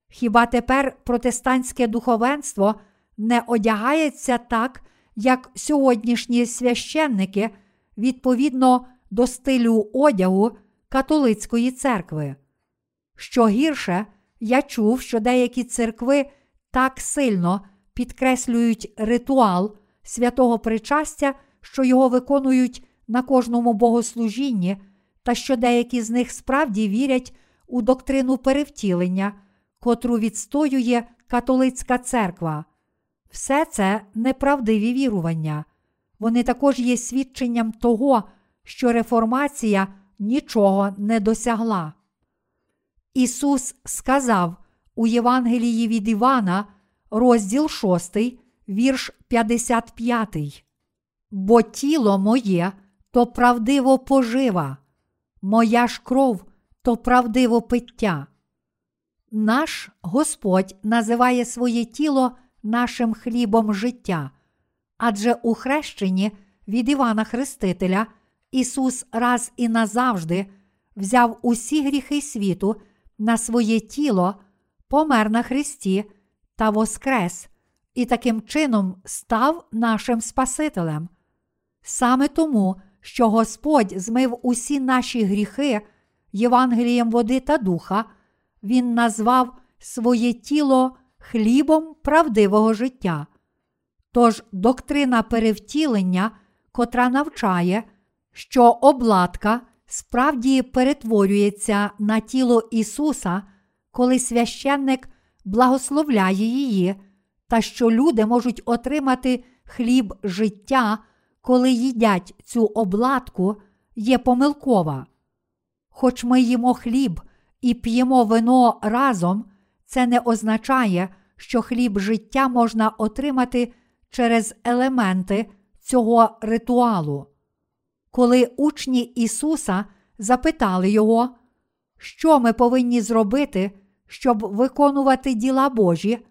Хіба тепер протестантське духовенство не одягається так, як сьогоднішні священники відповідно до стилю одягу католицької церкви? Що гірше, я чув, що деякі церкви так сильно підкреслюють ритуал святого причастя, що його виконують на кожному богослужінні, та що деякі з них справді вірять у доктрину перевтілення, котру відстоює католицька церква. Все це неправдиві вірування. Вони також є свідченням того, що реформація нічого не досягла. Ісус сказав у Євангелії від Івана, розділ 6, вірш 55. Бо тіло моє то правдиво пожива, моя ж кров то правдиво пиття. Наш Господь називає своє тіло нашим хлібом життя, адже у хрещенні від Івана Хрестителя Ісус раз і назавжди взяв усі гріхи світу на своє тіло, помер на Христі та воскрес, і таким чином став нашим Спасителем. Саме тому, що Господь змив усі наші гріхи Євангелієм води та духа, Він назвав своє тіло хлібом правдивого життя. Тож доктрина перевтілення, котра навчає, що обладка справді перетворюється на тіло Ісуса, коли священник благословляє її, та що люди можуть отримати хліб життя, коли їдять цю обладку, є помилкова. Хоч ми їмо хліб і п'ємо вино разом, це не означає, що хліб життя можна отримати через елементи цього ритуалу. Коли учні Ісуса запитали Його, що ми повинні зробити, щоб виконувати діла Божі,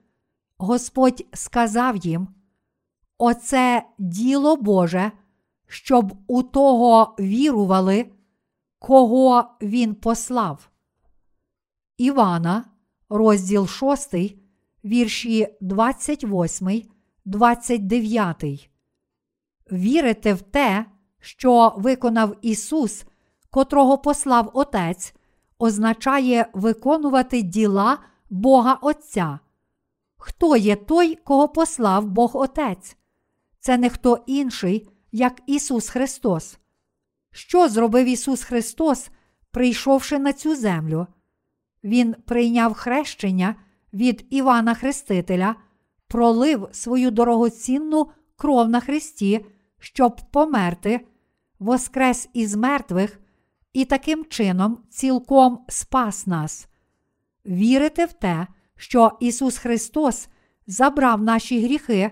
Господь сказав їм: Оце діло Боже, щоб у того вірували, кого Він послав. Івана, розділ 6, вірші 28, 29. Вірите в те, що виконав Ісус, котрого послав Отець, означає виконувати діла Бога Отця. Хто є той, кого послав Бог Отець? Це не хто інший, як Ісус Христос. Що зробив Ісус Христос, прийшовши на цю землю? Він прийняв хрещення від Івана Хрестителя, пролив свою дорогоцінну кров на Христі, щоб померти, воскрес із мертвих і таким чином цілком спас нас. Вірите в те, що Ісус Христос забрав наші гріхи,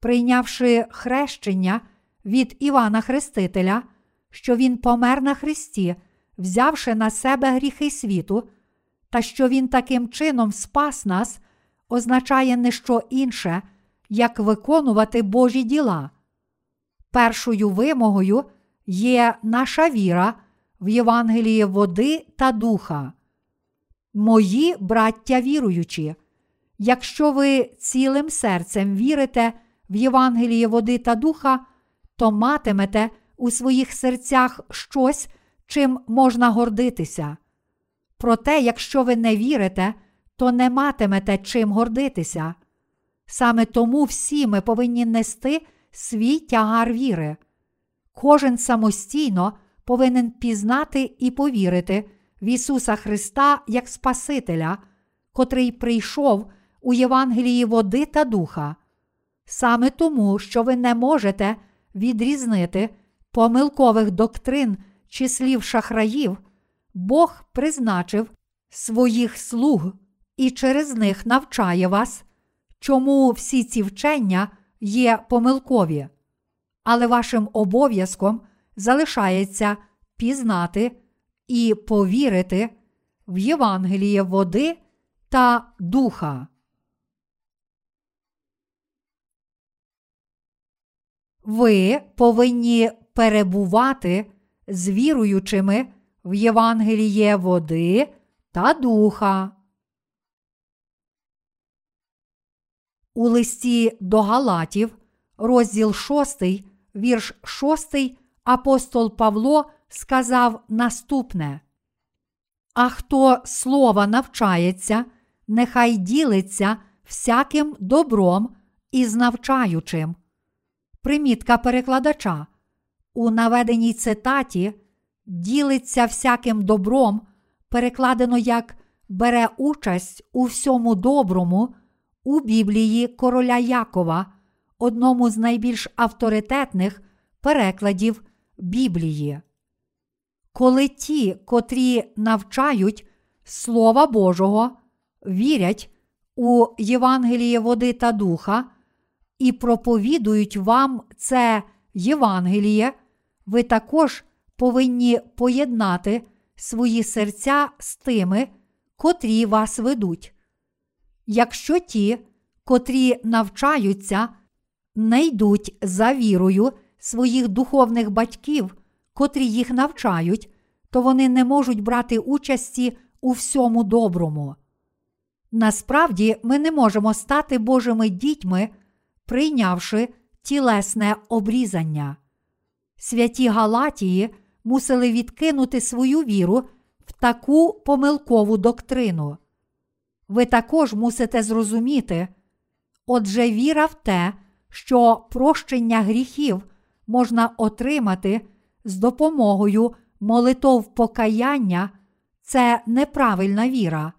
прийнявши хрещення від Івана Хрестителя, що Він помер на Христі, взявши на себе гріхи світу, та що Він таким чином спас нас, означає не що інше, як виконувати Божі діла. Першою вимогою є наша віра в Євангелії води та духа. Мої браття віруючі, якщо ви цілим серцем вірите в Євангеліє води та духа, то матимете у своїх серцях щось, чим можна гордитися. Проте, якщо ви не вірите, то не матимете чим гордитися. Саме тому всі ми повинні нести свій тягар віри. Кожен самостійно повинен пізнати і повірити в Ісуса Христа як Спасителя, котрий прийшов у Євангелії води та духа. Саме тому, що ви не можете відрізнити помилкових доктрин чи слів шахраїв, Бог призначив своїх слуг і через них навчає вас, чому всі ці вчення є помилкові. Але вашим обов'язком залишається пізнати і повірити в Євангеліє води та духа. Ви повинні перебувати з віруючими в Євангеліє води та духа. У листі до Галатів, розділ 6, вірш 6, апостол Павло сказав наступне: А хто слова навчається, нехай ділиться всяким добром і навчаючим. Примітка перекладача. У наведеній цитаті ділиться всяким добром, перекладено як бере участь у всьому доброму у Біблії короля Якова, одному з найбільш авторитетних перекладів Біблії. Коли ті, котрі навчають Слова Божого, вірять у Євангеліє води та духа і проповідують вам це Євангеліє, ви також повинні поєднати свої серця з тими, котрі вас ведуть. Якщо ті, котрі навчаються, не йдуть за вірою своїх духовних батьків, котрі їх навчають, то вони не можуть брати участі у всьому доброму. Насправді, ми не можемо стати Божими дітьми, прийнявши тілесне обрізання. Святі Галатії мусили відкинути свою віру в таку помилкову доктрину. Ви також мусите зрозуміти, отже, віра в те, що прощення гріхів можна отримати з допомогою молитов покаяння, це неправильна віра.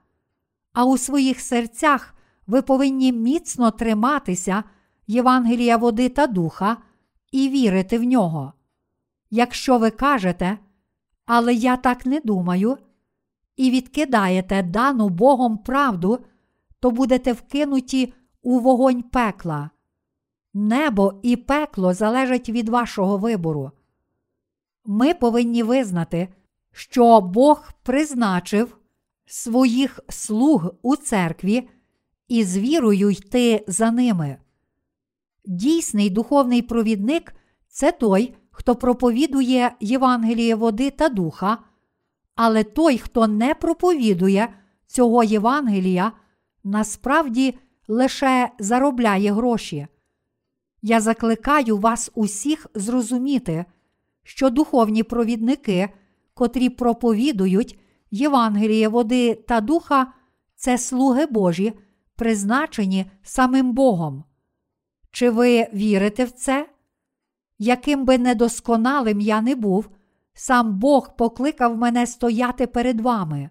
А у своїх серцях ви повинні міцно триматися Євангелія води та духа і вірити в нього. Якщо ви кажете, але я так не думаю, і відкидаєте дану Богом правду, то будете вкинуті у вогонь пекла. Небо і пекло залежать від вашого вибору. Ми повинні визнати, що Бог призначив своїх слуг у церкві і з вірою йти за ними. Дійсний духовний провідник це той, хто проповідує Євангеліє води та духа, але той, хто не проповідує цього Євангелія, насправді лише заробляє гроші. Я закликаю вас усіх зрозуміти, що духовні провідники, котрі проповідують Євангеліє води та духа, це слуги Божі, призначені самим Богом. Чи ви вірите в це? Яким би недосконалим я не був, сам Бог покликав мене стояти перед вами.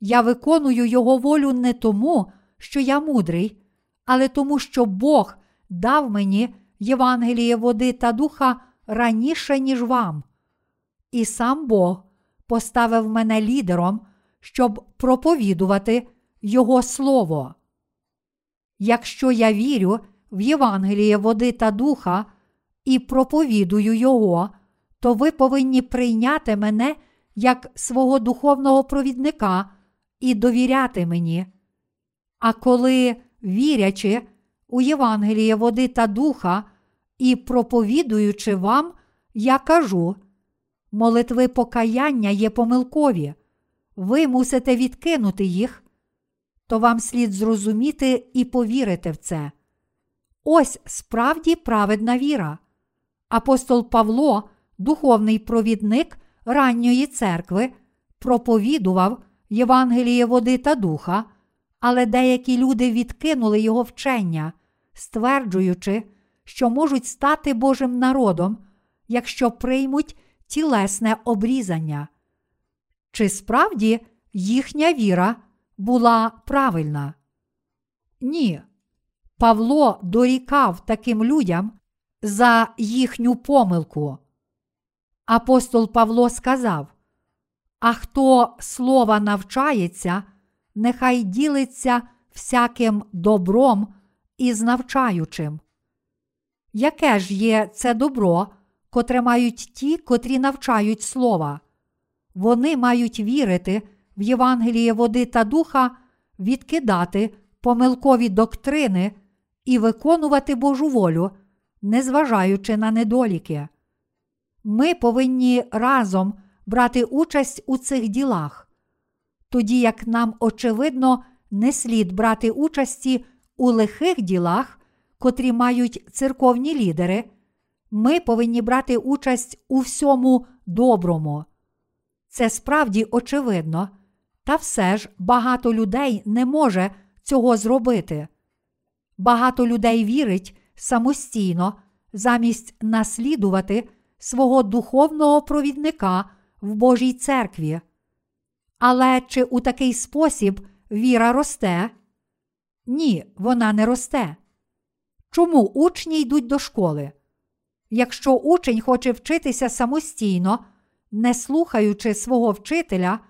Я виконую Його волю не тому, що я мудрий, але тому, що Бог дав мені Євангеліє води та духа раніше, ніж вам. І сам Бог поставив мене лідером, щоб проповідувати Його Слово. Якщо я вірю в Євангеліє води та духа і проповідую Його, то ви повинні прийняти мене як свого духовного провідника і довіряти мені. А коли, вірячи у Євангеліє води та духа і проповідуючи вам, я кажу, молитви покаяння є помилкові, ви мусите відкинути їх, то вам слід зрозуміти і повірити в це. Ось справді праведна віра. Апостол Павло, духовний провідник ранньої церкви, проповідував Євангеліє води та духа, але деякі люди відкинули його вчення, стверджуючи, що можуть стати Божим народом, якщо приймуть тілесне обрізання. Чи справді їхня віра була правильна? Ні. Павло дорікав таким людям за їхню помилку. Апостол Павло сказав: А хто слова навчається, нехай ділиться всяким добром із навчаючим. Яке ж є це добро, котре мають ті, котрі навчають слова? Вони мають вірити в Євангеліє води та духа, відкидати помилкові доктрини і виконувати Божу волю, незважаючи на недоліки. Ми повинні разом брати участь у цих ділах, тоді як нам, очевидно, не слід брати участі у лихих ділах, котрі мають церковні лідери, ми повинні брати участь у всьому доброму. Це справді очевидно, та все ж багато людей не може цього зробити. Багато людей вірить самостійно, замість наслідувати свого духовного провідника в Божій церкві. Але чи у такий спосіб віра росте? Ні, вона не росте. Чому учні йдуть до школи? Якщо учень хоче вчитися самостійно, не слухаючи свого вчителя,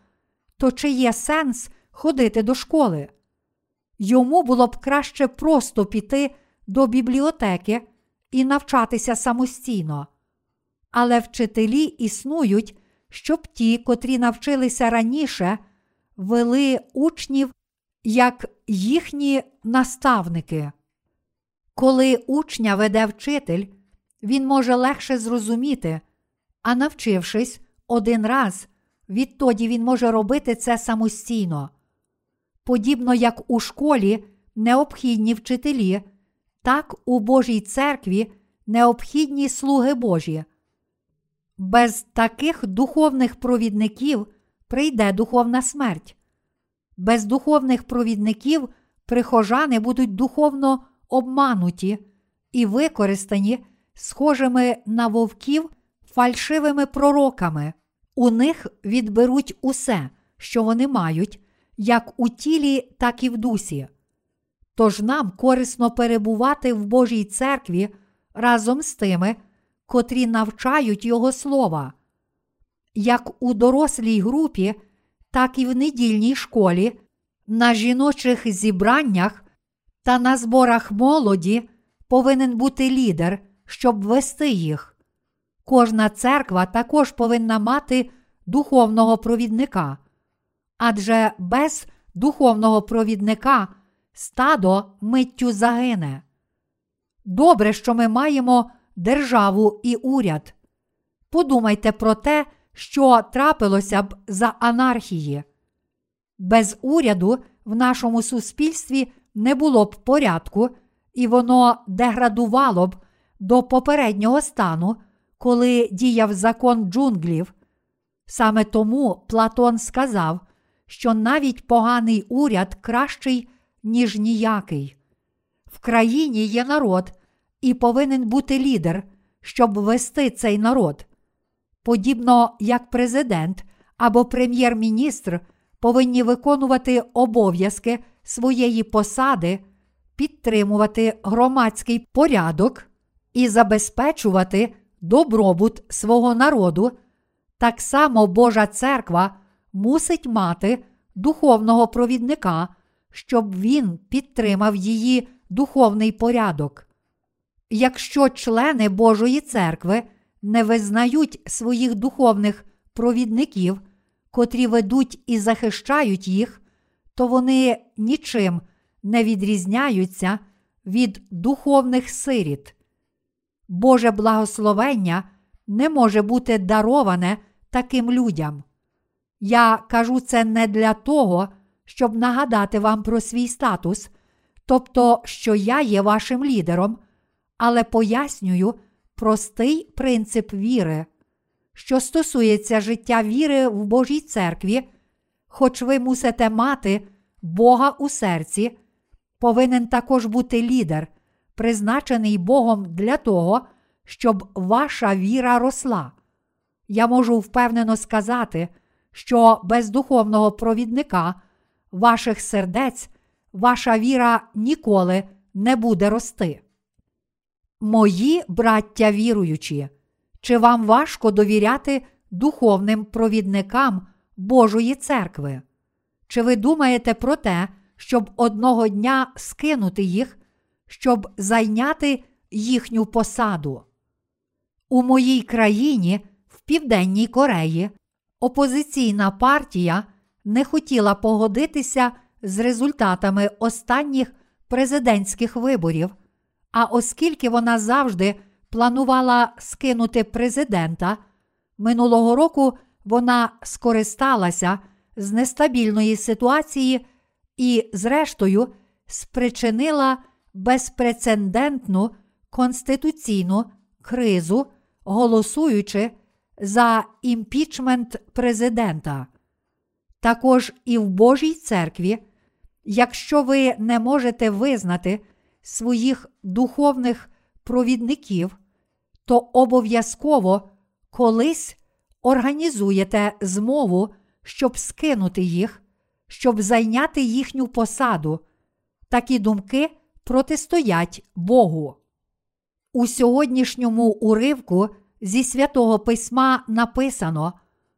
то чи є сенс ходити до школи? Йому було б краще просто піти до бібліотеки і навчатися самостійно. Але вчителі існують, щоб ті, котрі навчилися раніше, вели учнів як їхні наставники. Коли учня веде вчитель, він може легше зрозуміти, а навчившись один раз, відтоді він може робити це самостійно. Подібно як у школі необхідні вчителі, так у Божій церкві необхідні слуги Божі. Без таких духовних провідників прийде духовна смерть. Без духовних провідників прихожани будуть духовно обмануті і використані схожими на вовків фальшивими пророками. У них відберуть усе, що вони мають, як у тілі, так і в дусі. Тож нам корисно перебувати в Божій церкві разом з тими, котрі навчають Його слова. Як у дорослій групі, так і в недільній школі, на жіночих зібраннях та на зборах молоді повинен бути лідер, щоб вести їх. Кожна церква також повинна мати духовного провідника. Адже без духовного провідника стадо миттю загине. Добре, що ми маємо державу і уряд. Подумайте про те, що трапилося б за анархії. Без уряду в нашому суспільстві не було б порядку, і воно деградувало б до попереднього стану, коли діяв закон джунглів. Саме тому Платон сказав, що навіть поганий уряд кращий, ніж ніякий. В країні є народ, і повинен бути лідер, щоб вести цей народ. Подібно як президент або прем'єр-міністр повинні виконувати обов'язки своєї посади, підтримувати громадський порядок і забезпечувати добробут свого народу, так само Божа церква мусить мати духовного провідника, щоб він підтримав її духовний порядок. Якщо члени Божої церкви не визнають своїх духовних провідників, котрі ведуть і захищають їх, то вони нічим не відрізняються від духовних сиріт. Боже благословення не може бути дароване таким людям. Я кажу це не для того, щоб нагадати вам про свій статус, тобто, що я є вашим лідером, але пояснюю простий принцип віри, що стосується життя віри в Божій церкві, хоч ви мусите мати Бога у серці, повинен також бути лідер, призначений Богом для того, щоб ваша віра росла. Я можу впевнено сказати, що без духовного провідника ваших сердець ваша віра ніколи не буде рости. Мої браття віруючі, чи вам важко довіряти духовним провідникам Божої церкви? Чи ви думаєте про те, щоб одного дня скинути їх, щоб зайняти їхню посаду? У моїй країні, в Південній Кореї, опозиційна партія не хотіла погодитися з результатами останніх президентських виборів. А оскільки вона завжди планувала скинути президента, минулого року вона скористалася з нестабільної ситуації і, зрештою, спричинила безпрецедентну конституційну кризу, голосуючи за імпічмент президента. Також і в Божій церкві, якщо ви не можете визнати своїх духовних провідників, то обов'язково колись організуєте змову, щоб скинути їх, щоб зайняти їхню посаду. Такі думки протистоять Богу. У сьогоднішньому уривку зі святого письма написано,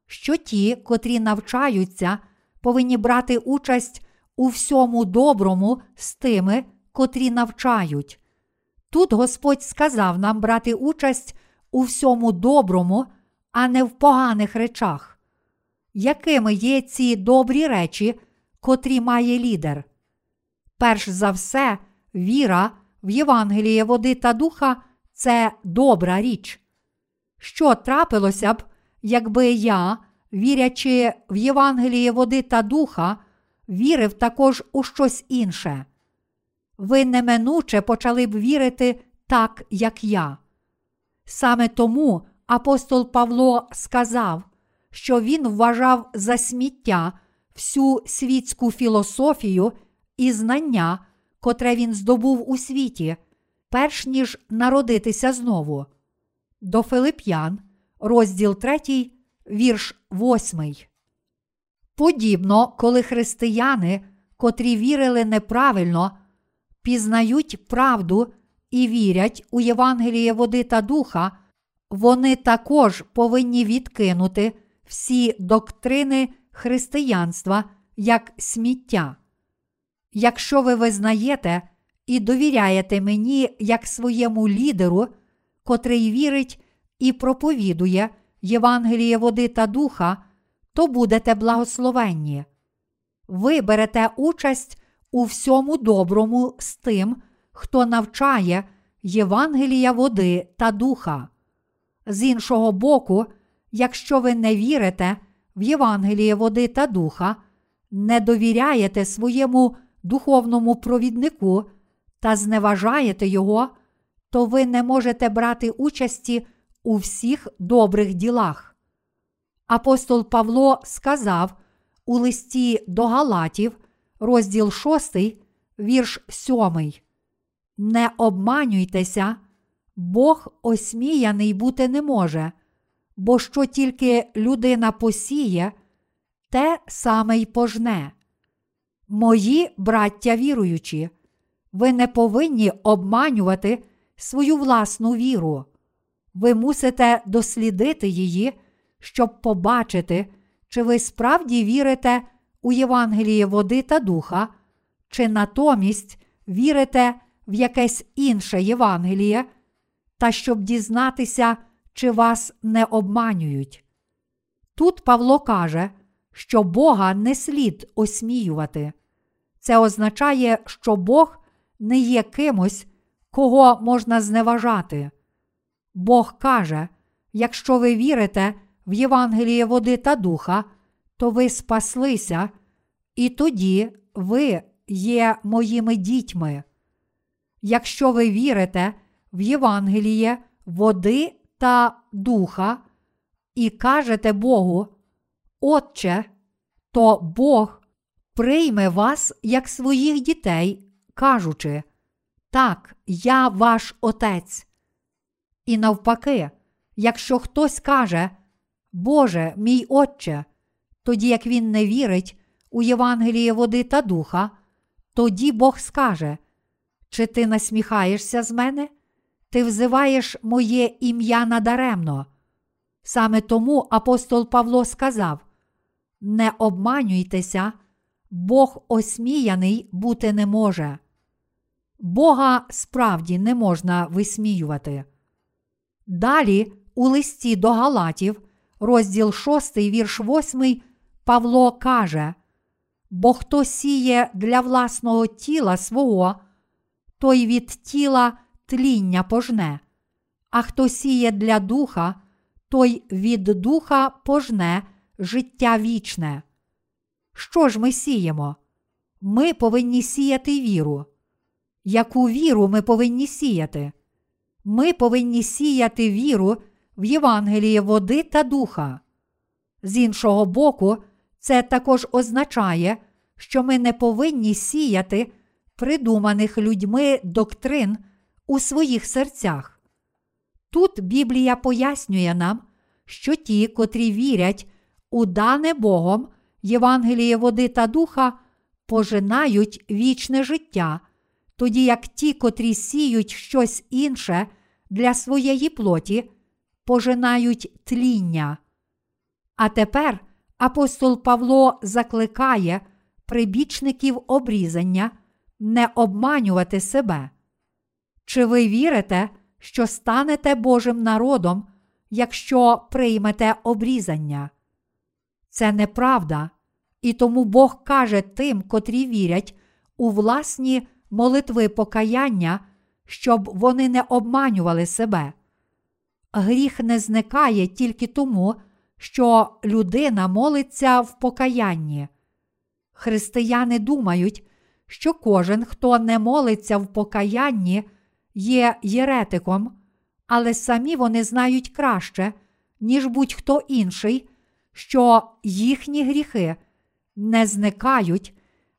що ті, котрі навчаються, повинні брати участь у всьому доброму з тими, котрі навчають. Тут Господь сказав нам брати участь у всьому доброму, а не в поганих речах. Якими є ці добрі речі, котрі має лідер? Перш за все, віра в Євангеліє води та духа це добра річ. Що трапилося б, якби я, вірячи в Євангеліє води та духа, вірив також у щось інше? ви неминуче почали б вірити так, як я. Саме тому апостол Павло сказав, що він вважав за сміття всю світську філософію і знання, котре він здобув у світі, перш ніж народитися знову. До Филип'ян, розділ 3, вірш 8. Подібно, коли християни, котрі вірили неправильно, пізнають правду і вірять у Євангеліє води та духа, вони також повинні відкинути всі доктрини християнства як сміття. Якщо ви визнаєте і довіряєте мені як своєму лідеру, котрий вірить і проповідує Євангеліє води та духа, то будете благословенні. ви берете участь у всьому доброму з тим, хто навчає Євангелія води та духа. З іншого боку, якщо ви не вірите в Євангеліє води та духа, не довіряєте своєму духовному провіднику та зневажаєте його, то ви не можете брати участі у всіх добрих ділах. Апостол Павло сказав у листі до Галатів, розділ 6, вірш 7. Не обманюйтеся, Бог осміяний бути не може, бо що тільки людина посіє, те саме й пожне. Мої браття віруючі, ви не повинні обманювати свою власну віру. Ви мусите дослідити її, щоб побачити, чи ви справді вірите у Євангеліє води та духа, чи натомість вірите в якесь інше Євангеліє, та щоб дізнатися, чи вас не обманюють. Тут Павло каже, що Бога не слід осміювати. Це означає, що Бог не є кимось, кого можна зневажати. Бог каже: якщо ви вірите в Євангеліє води та духа, то ви спаслися, і тоді ви є моїми дітьми. Якщо ви вірите в Євангеліє води та духа і кажете Богу, Отче, то Бог прийме вас як своїх дітей, кажучи, так, я ваш Отець. І навпаки, якщо хтось каже, Боже, мій Отче, тоді як він не вірить у Євангеліє води та духа, тоді Бог скаже, чи ти насміхаєшся з мене? Ти взиваєш моє ім'я надаремно. Саме тому апостол Павло сказав: Не обманюйтеся, Бог осміяний бути не може. Бога справді не можна висміювати. Далі у листі до Галатів, розділ 6, вірш 8, Павло каже: Бо хто сіє для власного тіла свого, той від тіла тління пожне, а хто сіє для духа, той від духа пожне життя вічне. Що ж ми сіємо? Ми повинні сіяти віру. Яку віру ми повинні сіяти? Ми повинні сіяти віру в Євангеліє води та духа. З іншого боку, це також означає, що ми не повинні сіяти придуманих людьми доктрин у своїх серцях. Тут Біблія пояснює нам, що ті, котрі вірять у дане Богом Євангеліє води та духа, пожинають вічне життя, тоді як ті, котрі сіють щось інше для своєї плоті, пожинають тління. А тепер апостол Павло закликає прибічників обрізання не обманювати себе. Чи ви вірите, що станете Божим народом, якщо приймете обрізання? Це неправда, і тому Бог каже тим, котрі вірять у власні молитви покаяння, щоб вони не обманювали себе. Гріх не зникає тільки тому, що людина молиться в покаянні. Християни думають, що кожен, хто не молиться в покаянні, є єретиком, але самі вони знають краще, ніж будь-хто інший, що їхні гріхи не зникають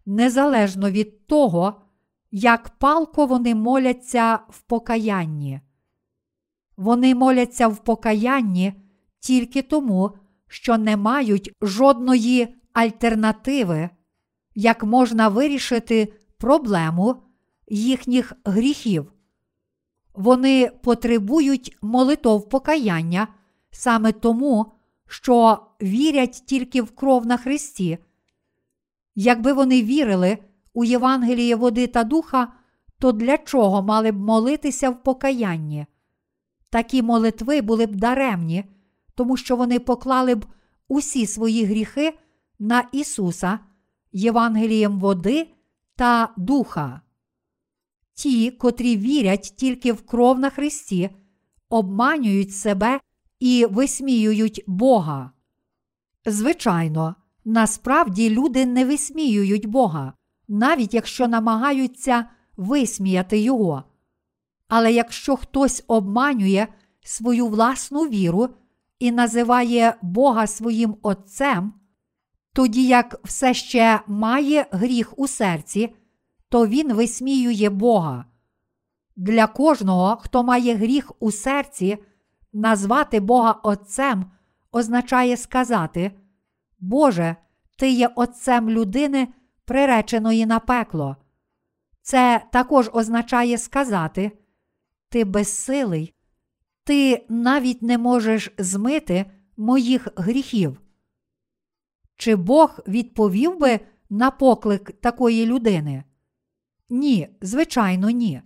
незалежно від того, як палко вони моляться в покаянні. Вони моляться в покаянні тільки тому, що не мають жодної альтернативи, як можна вирішити проблему їхніх гріхів. Вони потребують молитов покаяння саме тому, що вірять тільки в кров на Христі. Якби вони вірили у Євангеліє води та духа, то для чого мали б молитися в покаянні? Такі молитви були б даремні, тому що вони поклали б усі свої гріхи на Ісуса, Євангелієм води та духа. Ті, котрі вірять тільки в кров на Христі, обманюють себе і висміюють Бога. Звичайно, насправді люди не висміюють Бога, навіть якщо намагаються висміяти Його. Але якщо хтось обманює свою власну віру і називає Бога своїм Отцем, тоді як все ще має гріх у серці, то він висміює Бога. Для кожного, хто має гріх у серці, назвати Бога Отцем означає сказати: Боже, Ти є Отцем людини, приреченої на пекло. Це також означає сказати: Ти безсилий, ти навіть не можеш змити моїх гріхів. Чи Бог відповів би на поклик такої людини? Ні, звичайно, ні.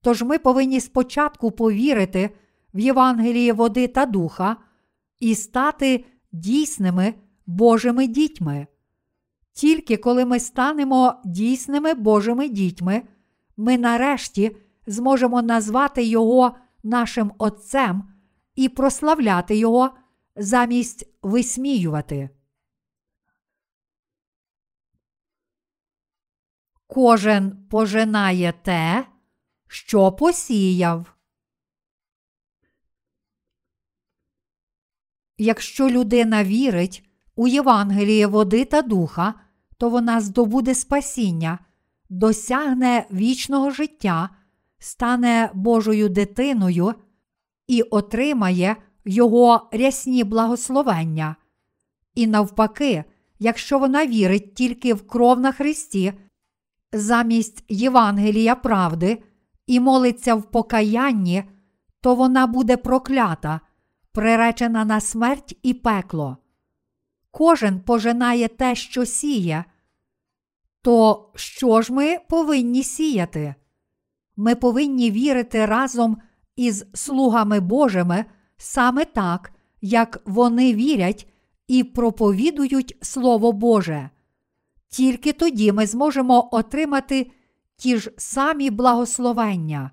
Тож ми повинні спочатку повірити в Євангеліє води та духа і стати дійсними Божими дітьми. Тільки коли ми станемо дійсними Божими дітьми, ми нарешті зможемо назвати Його нашим Отцем і прославляти Його замість висміювати. Кожен пожинає те, що посіяв. Якщо людина вірить у Євангеліє води та духа, то вона здобуде спасіння, досягне вічного життя, стане Божою дитиною і отримає Його рясні благословення. І навпаки, якщо вона вірить тільки в кров на Христі, замість Євангелія правди і молиться в покаянні, то вона буде проклята, приречена на смерть і пекло. Кожен пожинає те, що сіє. То що ж ми повинні сіяти? Ми повинні вірити разом із слугами Божими саме так, як вони вірять і проповідують Слово Боже. Тільки тоді ми зможемо отримати ті ж самі благословення.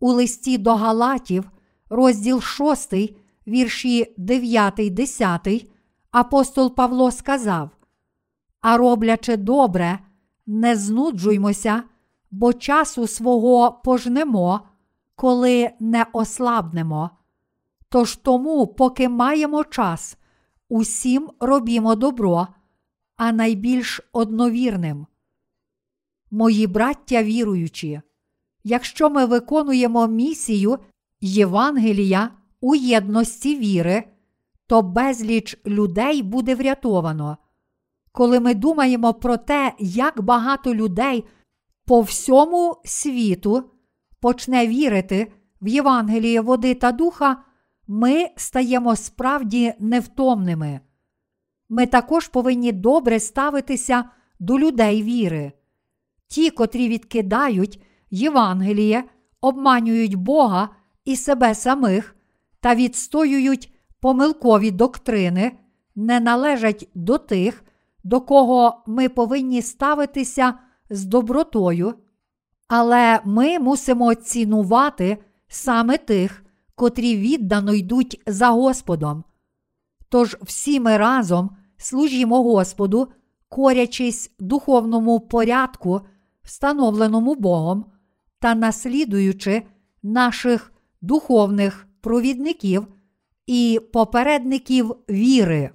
У листі до Галатів, розділ 6, вірші 9, 10, апостол Павло сказав: А роблячи добре, не знуджуймося, бо часу свого пожнемо, коли не ослабнемо. Тож тому, поки маємо час, усім робімо добро а найбільш одновірним. Мої браття віруючі, якщо ми виконуємо місію Євангелія у єдності віри, то безліч людей буде врятовано. Коли ми думаємо про те, як багато людей по всьому світу почне вірити в Євангеліє води та духа, ми стаємо справді невтомними ми також повинні добре ставитися до людей віри. Ті, котрі відкидають Євангеліє, обманюють Бога і себе самих та відстоюють помилкові доктрини, не належать до тих, до кого ми повинні ставитися з добротою, але ми мусимо цінувати саме тих, котрі віддано йдуть за Господом. Тож всі ми разом служімо Господу, корячись духовному порядку, встановленому Богом, та наслідуючи наших духовних провідників і попередників віри.